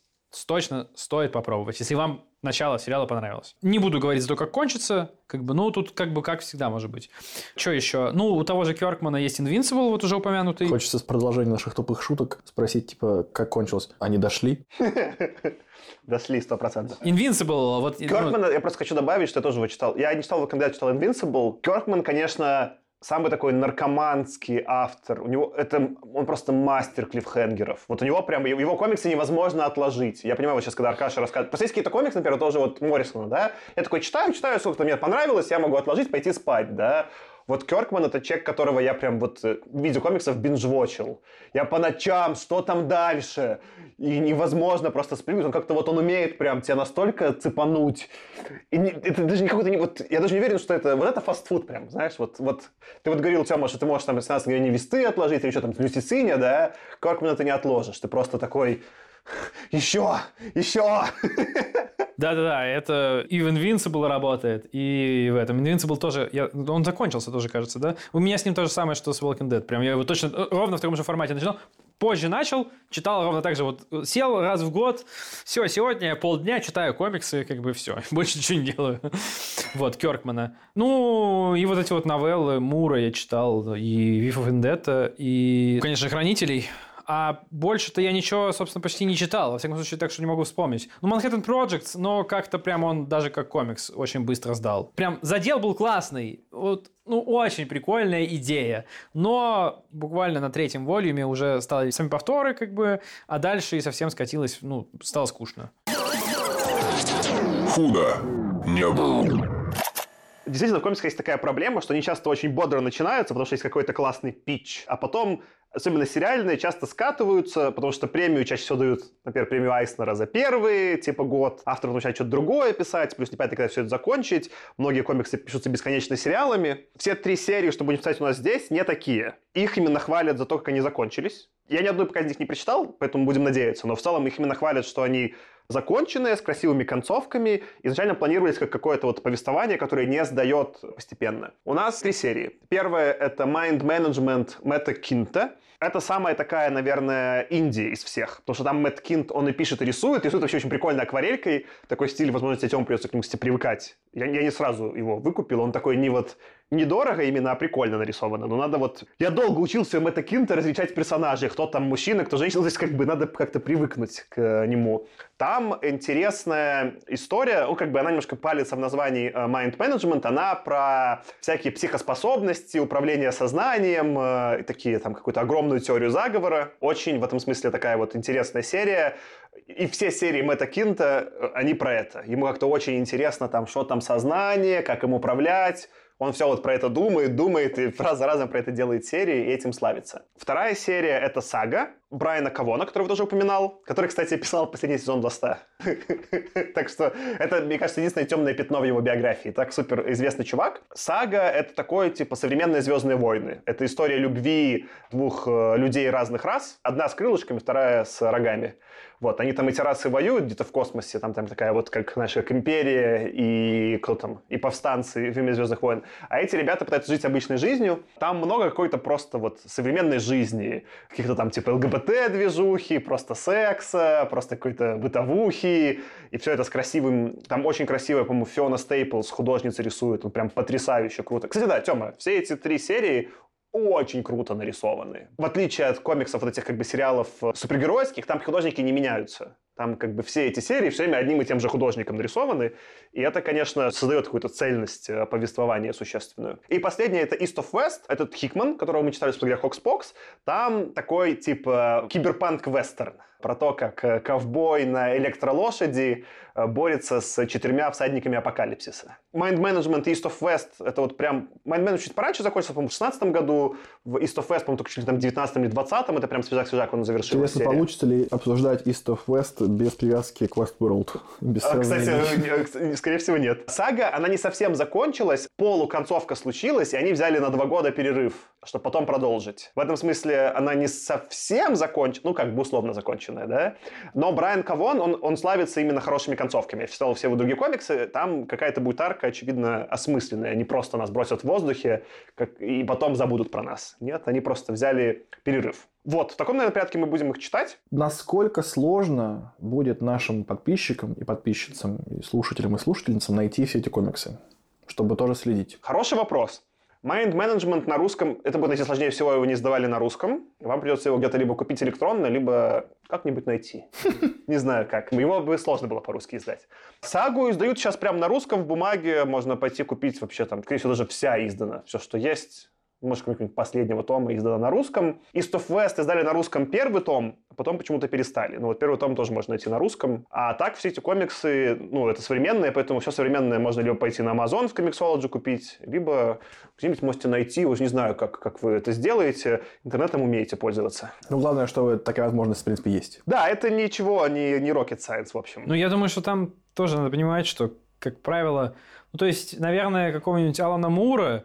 точно стоит попробовать, если вам начало сериала понравилось. Не буду говорить за то, как кончится, как бы, ну, тут как бы как всегда может быть. Что еще? Ну, у того же Кёркмана есть Invincible, вот уже упомянутый. Хочется с продолжения наших тупых шуток спросить, типа, как кончилось? Они дошли? Дошли 100%. Invincible, вот... ну, Кёркман, я просто хочу добавить, что я тоже его читал. Я не читал его, когда я читал Invincible. Кёркман, конечно, самый такой наркоманский автор. У него это он просто мастер клиффхенгеров. Вот у него прям его комиксы невозможно отложить. Я понимаю, вот сейчас, когда Аркаша рассказывает. Просто есть какие-то комиксы, например, тоже вот Моррисона, да? Я такой читаю, читаю, сколько-то мне понравилось, я могу отложить, пойти спать, да? Вот Кёркман это человек, которого я прям вот э, в виде комиксов бинжвочил. Я по ночам, что там дальше? И невозможно просто спрыгнуть. Он как-то вот он умеет прям тебя настолько цепануть. И не- это даже не какой-то. Вот, я даже не уверен, что это... Вот это фастфуд прям, знаешь? Вот, вот ты вот говорил, Тёма, что ты можешь там 17 мгновений весты отложить или что там, Люсициния, да? Кёркман это не отложишь. Ты просто такой... Еще! Еще! Да-да-да, это и в Invincible работает, и в этом. Invincible тоже, я, он закончился тоже, кажется, да? У меня с ним то же самое, что с Walking Dead. Прям я его точно, э, ровно в таком же формате начинал. Позже начал, читал ровно так же, вот сел раз в год, все, сегодня я полдня читаю комиксы, как бы все, больше ничего не делаю. Вот, Кёркмана. Ну, и вот эти вот новеллы Мура я читал, и Вифа Вендетта, и, конечно, Хранителей. А больше-то я ничего, собственно, почти не читал. Во всяком случае, так что не могу вспомнить. Ну, Manhattan Project, но как-то прям он даже как комикс очень быстро сдал. Прям задел был классный. Вот, ну, очень прикольная идея. Но буквально на третьем волюме уже стали сами повторы, как бы, а дальше и совсем скатилось, ну, стало скучно. Худо не было. Действительно, в комиксах есть такая проблема, что они часто очень бодро начинаются, потому что есть какой-то классный питч, а потом, особенно сериальные, часто скатываются, потому что премию чаще всего дают, например, премию Айснера за первый, типа, год, автор начинает что-то другое писать, плюс непонятно, когда все это закончить, многие комиксы пишутся бесконечно сериалами. Все три серии, что будем писать у нас здесь, не такие. Их именно хвалят за то, как они закончились. Я ни одной пока из них не прочитал, поэтому будем надеяться, но в целом их именно хвалят, что они законченные, с красивыми концовками. Изначально планировались как какое-то вот повествование, которое не сдает постепенно. У нас три серии. Первая — это Mind Management Мэтта Кинта. Это самая такая, наверное, Индия из всех. Потому что там Мэтт Кинт, он и пишет, и рисует. Рисует вообще очень прикольно акварелькой. Такой стиль, возможно, тебе придется к нему, кстати, привыкать. Я, я не сразу его выкупил. Он такой не вот недорого именно, а прикольно нарисовано. Но надо вот... Я долго учился Мэтта Кинта различать персонажей. Кто там мужчина, кто женщина. То есть как бы надо как-то привыкнуть к нему. Там интересная история. Ну, как бы она немножко палится в названии э, Mind Management. Она про всякие психоспособности, управление сознанием, э, такие там какую-то огромную теорию заговора. Очень в этом смысле такая вот интересная серия. И все серии Мэтта Кинта, э, они про это. Ему как-то очень интересно, там, что там сознание, как им управлять, он все вот про это думает, думает, и раз за разом про это делает серии, и этим славится. Вторая серия — это «Сага» Брайана Кавона, который тоже упоминал, который, кстати, писал последний сезон «Ласта». Так что это, мне кажется, единственное темное пятно в его биографии. Так супер известный чувак. «Сага» — это такое, типа, современные «Звездные войны». Это история любви двух э, людей разных рас. Одна с крылышками, вторая с рогами. Вот, они там эти расы воюют где-то в космосе, там, там такая вот, как, знаешь, как империя и кто там, и повстанцы в «Фильме Звездных войн». А эти ребята пытаются жить обычной жизнью. Там много какой-то просто вот современной жизни. Каких-то там типа ЛГБТ-движухи, просто секса, просто какой-то бытовухи. И все это с красивым... Там очень красивая, по-моему, Фиона Стейплс, художница рисует. Он прям потрясающе круто. Кстати, да, Тёма, все эти три серии очень круто нарисованы. В отличие от комиксов, вот этих как бы сериалов э, супергеройских, там художники не меняются. Там как бы все эти серии все время одним и тем же художником нарисованы. И это, конечно, создает какую-то цельность э, повествования существенную. И последнее это East of West. Этот Хикман, которого мы читали в Хокспокс. Там такой типа киберпанк-вестерн про то, как э, ковбой на электролошади э, борется с четырьмя всадниками апокалипсиса. Mind Management East of West, это вот прям... Mind Management чуть пораньше закончился, по-моему, в 16 году. В East of West, по-моему, только чуть ли там в 19 или 20 это прям свежак-свежак он завершил. Интересно, серия. получится ли обсуждать East of West без привязки к Westworld? Без А, Кстати, э, скорее всего, нет. Сага, она не совсем закончилась, полуконцовка случилась, и они взяли на два года перерыв, чтобы потом продолжить. В этом смысле она не совсем закончена, ну, как бы условно законченная, да? Но Брайан Кавон, он, он славится именно хорошими концовками. Я читал все его другие комиксы, там какая-то будет арка, очевидно, осмысленная. Не просто нас бросят в воздухе как, и потом забудут про нас. Нет, они просто взяли перерыв. Вот, в таком, наверное, порядке мы будем их читать. Насколько сложно будет нашим подписчикам и подписчицам, и слушателям и слушательницам найти все эти комиксы, чтобы тоже следить? Хороший вопрос. Mind Management на русском, это будет найти сложнее всего, его не сдавали на русском. Вам придется его где-то либо купить электронно, либо как-нибудь найти. Не знаю как. Его бы сложно было по-русски издать. Сагу издают сейчас прямо на русском в бумаге. Можно пойти купить вообще там, скорее всего, даже вся издана. Все, что есть. Может, какого-нибудь последнего тома издана на русском. East of West издали на русском первый том, а потом почему-то перестали. Ну вот первый том тоже можно найти на русском. А так все эти комиксы, ну это современные, поэтому все современное можно либо пойти на Amazon в Comixology купить, либо где-нибудь можете найти, уж не знаю, как, как вы это сделаете, интернетом умеете пользоваться. Ну, главное, что такая возможность, в принципе, есть. Да, это ничего, не, не rocket science, в общем. Ну, я думаю, что там тоже надо понимать, что, как правило, ну, то есть, наверное, какого-нибудь Алана Мура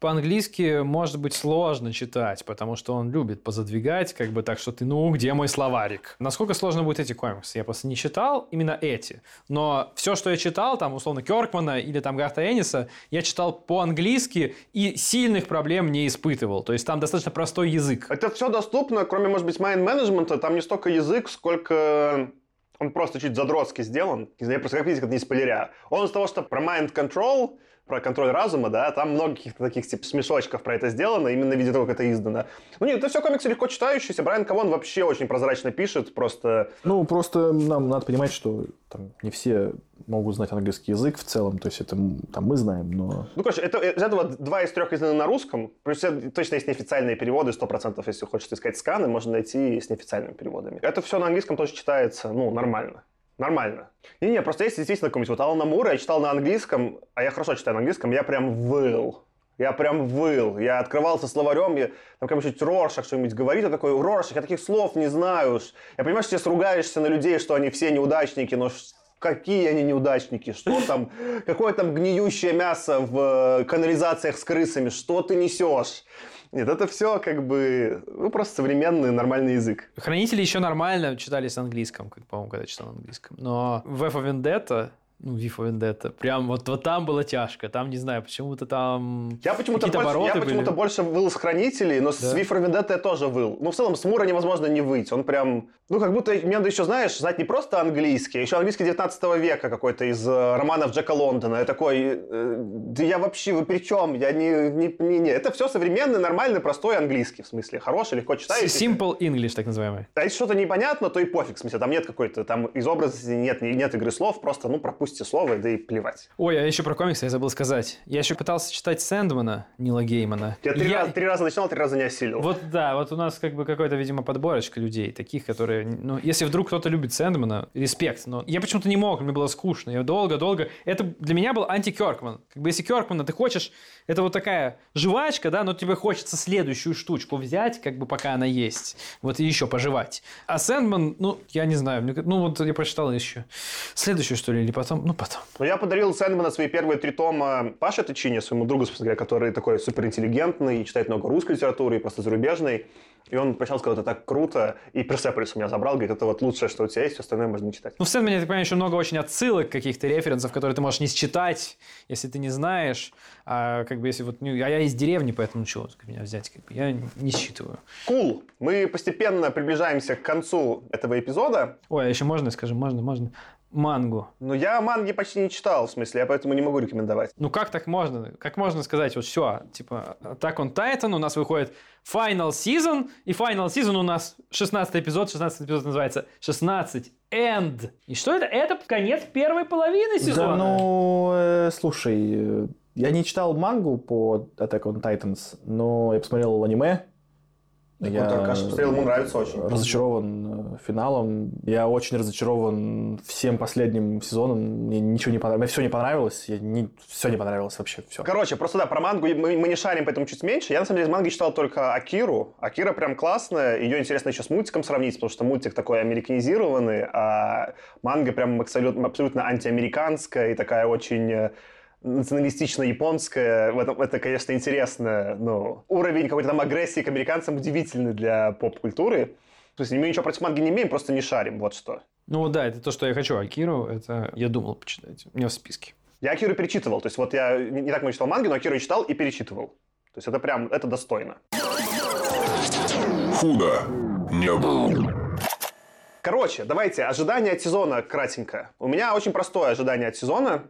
по-английски может быть сложно читать, потому что он любит позадвигать, как бы так, что ты, ну, где мой словарик? Насколько сложно будет эти комиксы? Я просто не читал именно эти. Но все, что я читал, там, условно, Керкмана или там Гарта Энниса, я читал по-английски и сильных проблем не испытывал. То есть там достаточно простой язык. Это все доступно, кроме, может быть, mind менеджмента там не столько язык, сколько он просто чуть задротски сделан. Не я просто как видите, как не спойлеря. Он из того, что про mind control, про контроль разума, да, там много каких-то таких типа смешочков про это сделано, именно в виде того, как это издано. Ну нет, это все комиксы легко читающиеся. Брайан Кавон вообще очень прозрачно пишет, просто... Ну, просто нам надо понимать, что там не все могут знать английский язык в целом, то есть это там мы знаем, но... Ну, короче, это, из этого два из трех изданы на русском, плюс точно есть неофициальные переводы, 100%, если хочешь искать сканы, можно найти с неофициальными переводами. Это все на английском тоже читается, ну, нормально. Нормально. Не-не, просто есть действительно какой-нибудь вот Алана Мура, я читал на английском, а я хорошо читаю на английском, я прям выл. Я прям выл. Я открывался словарем, я, там какой-нибудь Роршах что-нибудь говорит, я такой, Роршах, я таких слов не знаю. Я понимаю, что сейчас ругаешься на людей, что они все неудачники, но какие они неудачники, что там, какое там гниющее мясо в э, канализациях с крысами, что ты несешь? Нет, это все как бы, ну, просто современный нормальный язык. Хранители еще нормально читались на английском, как, по-моему, когда читал на английском. Но V for Vendetta Ну, for Vendetta. Прям вот, вот там было тяжко. Там, не знаю, почему-то там Я почему-то больше, я обороты почему-то были. больше выл с хранителей, но с Да. V for Vendetta я тоже выл. Ну, в целом, с Мура невозможно не выть. Он прям... Ну, как будто мне надо еще, знаешь, знать не просто английский, а еще английский 19 века какой-то из э, романов Джека Лондона. Я такой, э, да я вообще, вы при чем? Я не, не, не, не. Это все современный, нормальный, простой английский, в смысле. Хороший, легко читающийся. Simple English, так называемый. А если что-то непонятно, то и пофиг, в смысле, там нет какой-то, там из образа нет, нет игры слов, просто, ну, пропустите слово, да и плевать. Ой, а еще про комиксы я забыл сказать. Я еще пытался читать Сэндмана, Нила Геймана. Я три, Я- раза, три раза начинал, три раза не осилил. Вот да, вот у нас как бы какой-то, видимо, подборочка людей, таких, которые, ну, если вдруг кто-то любит Сэндмана, респект, но я почему-то не мог, мне было скучно, я долго-долго, это для меня был анти-Кёркман, как бы если Кёркмана ты хочешь, это вот такая жвачка, да, но тебе хочется следующую штучку взять, как бы пока она есть, вот и еще пожевать. А Сэндман, ну, я не знаю, ну, вот я прочитал еще следующую, что ли, или потом, ну, потом. Ну, я подарил Сэндмана свои первые три тома Паше Тычине, своему другу, собственно говоря, который такой суперинтеллигентный, читает много русской литературы и просто зарубежной. И он прочитал, сказал, это так круто. И Персеполис у меня забрал, говорит, это вот лучшее, что у тебя есть, все остальное можно не читать. Ну, в Сэндмане, я так понимаю, еще много очень отсылок, каких-то референсов, которые ты можешь не считать, если ты не знаешь. А как бы если вот... ну, А я из деревни, поэтому чего тут меня взять? Как бы, я не считываю. Кул. Мы постепенно приближаемся к концу этого эпизода. Ой, а еще можно, скажем, можно, можно. Мангу. Но я манги почти не читал, в смысле, я поэтому не могу рекомендовать. Ну как так можно? Как можно сказать, вот все, типа, Attack on Titan, у нас выходит Final Season, и Final Season у нас 16 эпизод, 16 эпизод называется 16 End. И что это? Это конец первой половины сезона. Да, ну, э, слушай, э, я не читал мангу по Attack on Titans, но я посмотрел аниме. Я вот, Аркаша посмотрел, ему нравится очень. разочарован э, финалом. Я очень разочарован всем последним сезоном. Мне ничего не понравилось. Мне все не понравилось. Я не... Все не понравилось вообще. Все. Короче, просто да, про мангу мы, мы не шарим, поэтому чуть меньше. Я, на самом деле, из манги читал только Акиру. Акира прям классная. Ее интересно еще с мультиком сравнить, потому что мультик такой американизированный, а манга прям абсолютно, абсолютно антиамериканская и такая очень националистично-японская. В этом, это, конечно, интересно. Ну, уровень какой-то там агрессии к американцам удивительный для поп-культуры. То есть мы ничего против манги не имеем, просто не шарим, вот что. Ну вот да, это то, что я хочу. Акиру, это я думал почитать. У меня в списке. Я Акиру перечитывал. То есть вот я не, не так много читал манги, но Акиру я читал и перечитывал. То есть это прям, это достойно. Худо не было. Короче, давайте, ожидания от сезона кратенько. У меня очень простое ожидание от сезона.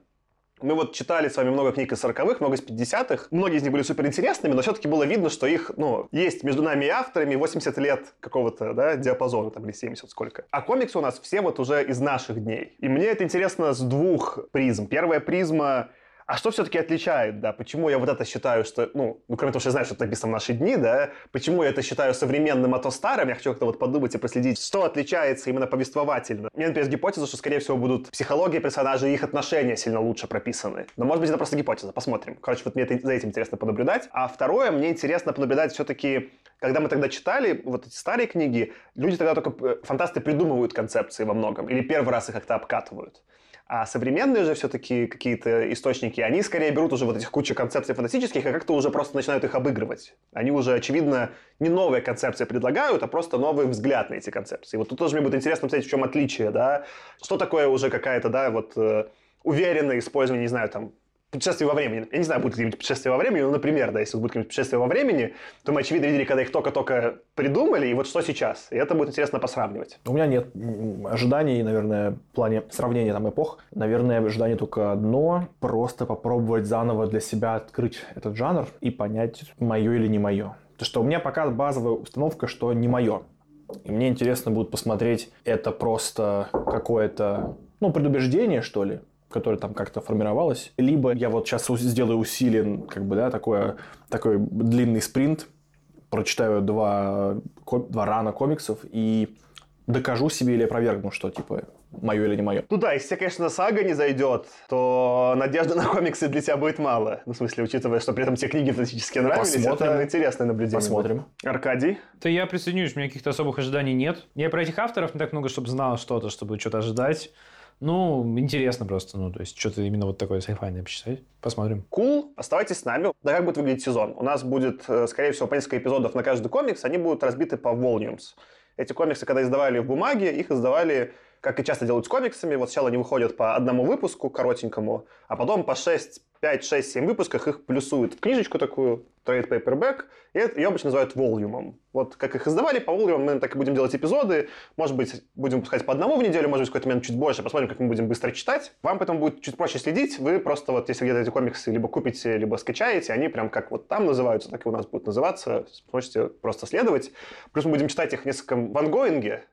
Мы вот читали с вами много книг из 40-х, много из 50-х. Многие из них были суперинтересными, но все-таки было видно, что их, ну, есть между нами и авторами 80 лет какого-то, да, диапазона, там, или 70 сколько. А комиксы у нас все вот уже из наших дней. И мне это интересно с двух призм. Первая призма а что все-таки отличает, да? Почему я вот это считаю, что, ну, ну, кроме того, что я знаю, что это написано в наши дни, да, почему я это считаю современным, а то старым, я хочу как-то вот подумать и проследить, что отличается именно повествовательно. У меня, например, гипотеза, что, скорее всего, будут психология персонажей и их отношения сильно лучше прописаны. Но, может быть, это просто гипотеза, посмотрим. Короче, вот мне это, за этим интересно понаблюдать. А второе, мне интересно понаблюдать все-таки, когда мы тогда читали вот эти старые книги, люди тогда только, э, фантасты придумывают концепции во многом, или первый раз их как-то обкатывают. А современные же все-таки какие-то источники, они скорее берут уже вот этих кучу концепций фантастических и как-то уже просто начинают их обыгрывать. Они уже, очевидно, не новые концепции предлагают, а просто новый взгляд на эти концепции. Вот тут тоже мне будет интересно посмотреть, в чем отличие, да. Что такое уже какая-то, да, вот э, уверенное использование, не знаю, там, путешествие во времени. Я не знаю, будет ли путешествие во времени, но, например, да, если будет какое-нибудь путешествие во времени, то мы, очевидно, видели, когда их только-только придумали, и вот что сейчас. И это будет интересно посравнивать. У меня нет ожиданий, наверное, в плане сравнения там эпох. Наверное, ожидание только одно. Просто попробовать заново для себя открыть этот жанр и понять, мое или не мое. Потому что у меня пока базовая установка, что не мое. И мне интересно будет посмотреть, это просто какое-то, ну, предубеждение, что ли, которое там как-то формировалось. Либо я вот сейчас сделаю усилен, как бы, да, такое, такой длинный спринт, прочитаю два, два рана комиксов и докажу себе или опровергну, что, типа, мое или не мое. Ну да, если тебе, конечно, сага не зайдет, то надежды на комиксы для тебя будет мало. Ну, в смысле, учитывая, что при этом тебе книги фантастически нравились, Посмотрим. это интересное наблюдение. Посмотрим. будет. Аркадий? То я присоединюсь, у меня каких-то особых ожиданий нет. Я про этих авторов не так много, чтобы знал что-то, чтобы что-то ожидать. Ну, интересно просто, ну, то есть, что-то именно вот такое сайфайное почитать. Посмотрим. Кул, оставайтесь с нами. Да как будет выглядеть сезон? У нас будет, э, скорее всего, по несколько эпизодов на каждый комикс, они будут разбиты по volumes. Эти комиксы, когда издавали в бумаге, их издавали как и часто делают с комиксами, вот сначала они выходят по одному выпуску коротенькому, а потом по 6 5, 6, 7 выпусках их плюсуют в книжечку такую, trade paperback, и это, ее обычно называют волюмом. Вот как их издавали, по волюмам мы так и будем делать эпизоды. Может быть, будем выпускать по одному в неделю, может быть, в какой-то момент чуть больше. Посмотрим, как мы будем быстро читать. Вам поэтому будет чуть проще следить. Вы просто вот, если где-то эти комиксы либо купите, либо скачаете, они прям как вот там называются, так и у нас будут называться. Сможете просто следовать. Плюс мы будем читать их в нескольком вангоинге,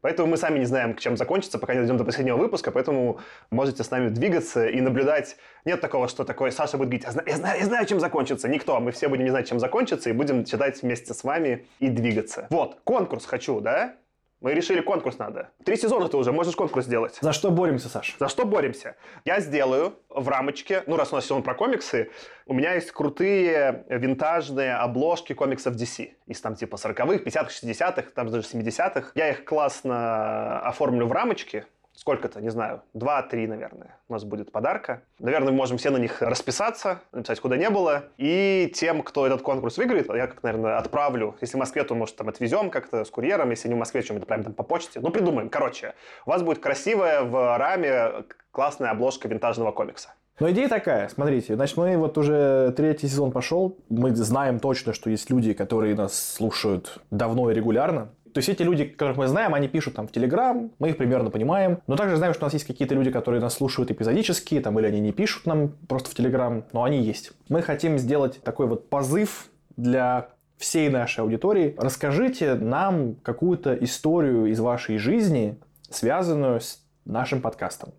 Поэтому мы сами не знаем, к чем закончится, пока не дойдем до последнего выпуска, поэтому можете с нами двигаться и наблюдать. Нет такого, что такое Саша будет говорить, я знаю, я знаю, я знаю чем закончится. Никто, мы все будем не знать, чем закончится, и будем читать вместе с вами и двигаться. Вот, конкурс хочу, да? Мы решили, конкурс надо. Три сезона ты уже, можешь конкурс сделать. За что боремся, Саш? За что боремся? Я сделаю в рамочке, ну, раз у нас сезон про комиксы, у меня есть крутые винтажные обложки комиксов DC. Из там типа 40-х, 50-х, 60-х, там даже 70-х. Я их классно оформлю в рамочке, сколько-то, не знаю, два-три, наверное, у нас будет подарка. Наверное, мы можем все на них расписаться, написать, куда не было. И тем, кто этот конкурс выиграет, я, как, наверное, отправлю. Если в Москве, то, может, там отвезем как-то с курьером. Если не в Москве, чем-то прям там по почте. Ну, придумаем. Короче, у вас будет красивая в раме классная обложка винтажного комикса. Но идея такая, смотрите, значит, мы вот уже третий сезон пошел, мы знаем точно, что есть люди, которые нас слушают давно и регулярно, то есть эти люди, которых мы знаем, они пишут там в Телеграм, мы их примерно понимаем. Но также знаем, что у нас есть какие-то люди, которые нас слушают эпизодически, там, или они не пишут нам просто в Телеграм, но они есть. Мы хотим сделать такой вот позыв для всей нашей аудитории. Расскажите нам какую-то историю из вашей жизни, связанную с нашим подкастом.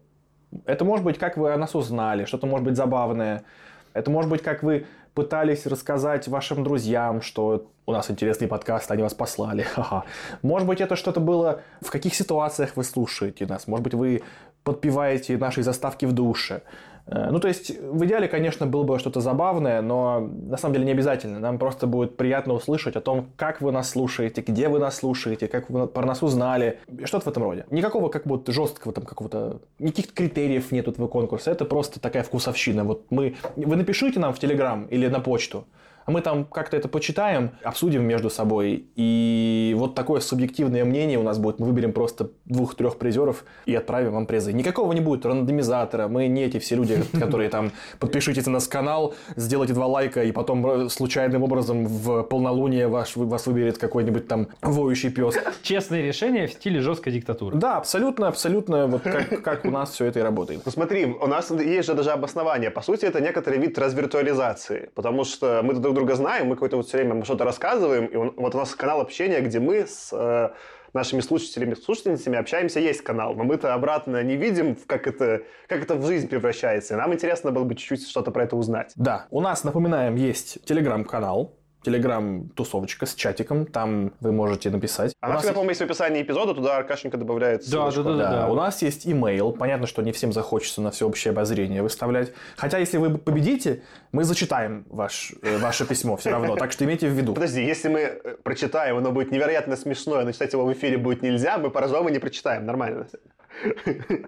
Это может быть, как вы о нас узнали, что-то может быть забавное. Это может быть, как вы пытались рассказать вашим друзьям, что у нас интересный подкаст, они вас послали. Ха-ха. Может быть, это что-то было, в каких ситуациях вы слушаете нас. Может быть, вы подпеваете наши заставки в душе. Э, ну, то есть, в идеале, конечно, было бы что-то забавное, но на самом деле не обязательно. Нам просто будет приятно услышать о том, как вы нас слушаете, где вы нас слушаете, как вы про нас узнали. Что-то в этом роде. Никакого как будто жесткого там какого-то... Никаких критериев нет этого конкурса. Это просто такая вкусовщина. Вот мы... Вы напишите нам в Телеграм или на почту, мы там как-то это почитаем, обсудим между собой, и вот такое субъективное мнение у нас будет. Мы выберем просто двух-трех призеров и отправим вам призы. Никакого не будет рандомизатора, мы не эти все люди, которые там подпишитесь на нас канал, сделайте два лайка, и потом э, случайным образом в полнолуние ваш, вас выберет какой-нибудь там воющий пес. Честное решение в стиле жесткой диктатуры. Да, абсолютно, абсолютно, вот как, как у нас все это и работает. Ну смотри, у нас есть же даже обоснование. По сути, это некоторый вид развиртуализации, потому что мы друг друга знаем, мы какое-то вот все время что-то рассказываем, и он, вот у нас канал общения, где мы с э, нашими слушателями, слушательницами общаемся, есть канал, но мы-то обратно не видим, как это, как это в жизнь превращается. И нам интересно было бы чуть-чуть что-то про это узнать. Да, у нас, напоминаем, есть телеграм-канал, телеграм-тусовочка с чатиком, там вы можете написать. А у нас, по-моему, есть в описании эпизода, туда Аркашенька добавляет Да, да, да, да, да. У нас есть имейл. Понятно, что не всем захочется на всеобщее обозрение выставлять. Хотя, если вы победите, мы зачитаем ваш, э, ваше письмо все равно. Так что имейте в виду. Подожди, если мы э, прочитаем, оно будет невероятно смешное, но читать его в эфире будет нельзя, мы поржем и не прочитаем. Нормально.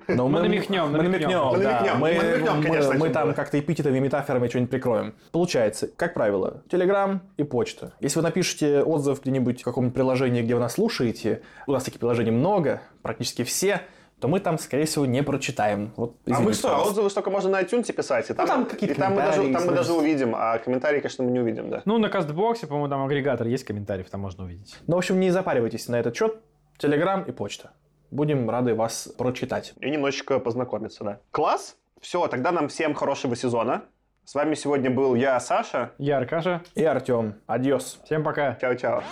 Но Мы намекнем, Мы намекнем. намекнем, Мы да. намекнем, Мы, мы намекнем, мы- конечно, мы там как-то эпитетами, метафорами что-нибудь прикроем. Получается, как правило, Телеграм и почта. Если вы напишете отзыв где-нибудь в каком-нибудь приложении, где вы нас слушаете, у нас таких приложений много, практически все, то мы там, скорее всего, не прочитаем. Вот, А мы что, пожалуйста. отзывы только можно на iTunes писать, и там, там какие-то и там, мы даже, там мы даже увидим, а комментарии, конечно, мы не увидим, да. Ну, на кастбоксе, по-моему, там агрегатор есть комментариев, там можно увидеть. Ну, в общем, не запаривайтесь на этот счет. Телеграм и почта. Будем рады вас прочитать. И немножечко познакомиться, да. Класс? Все, тогда нам всем хорошего сезона. С вами сегодня был я, Саша. Я Аркаша. И Артем. Адьос. Всем пока. Чао-чао.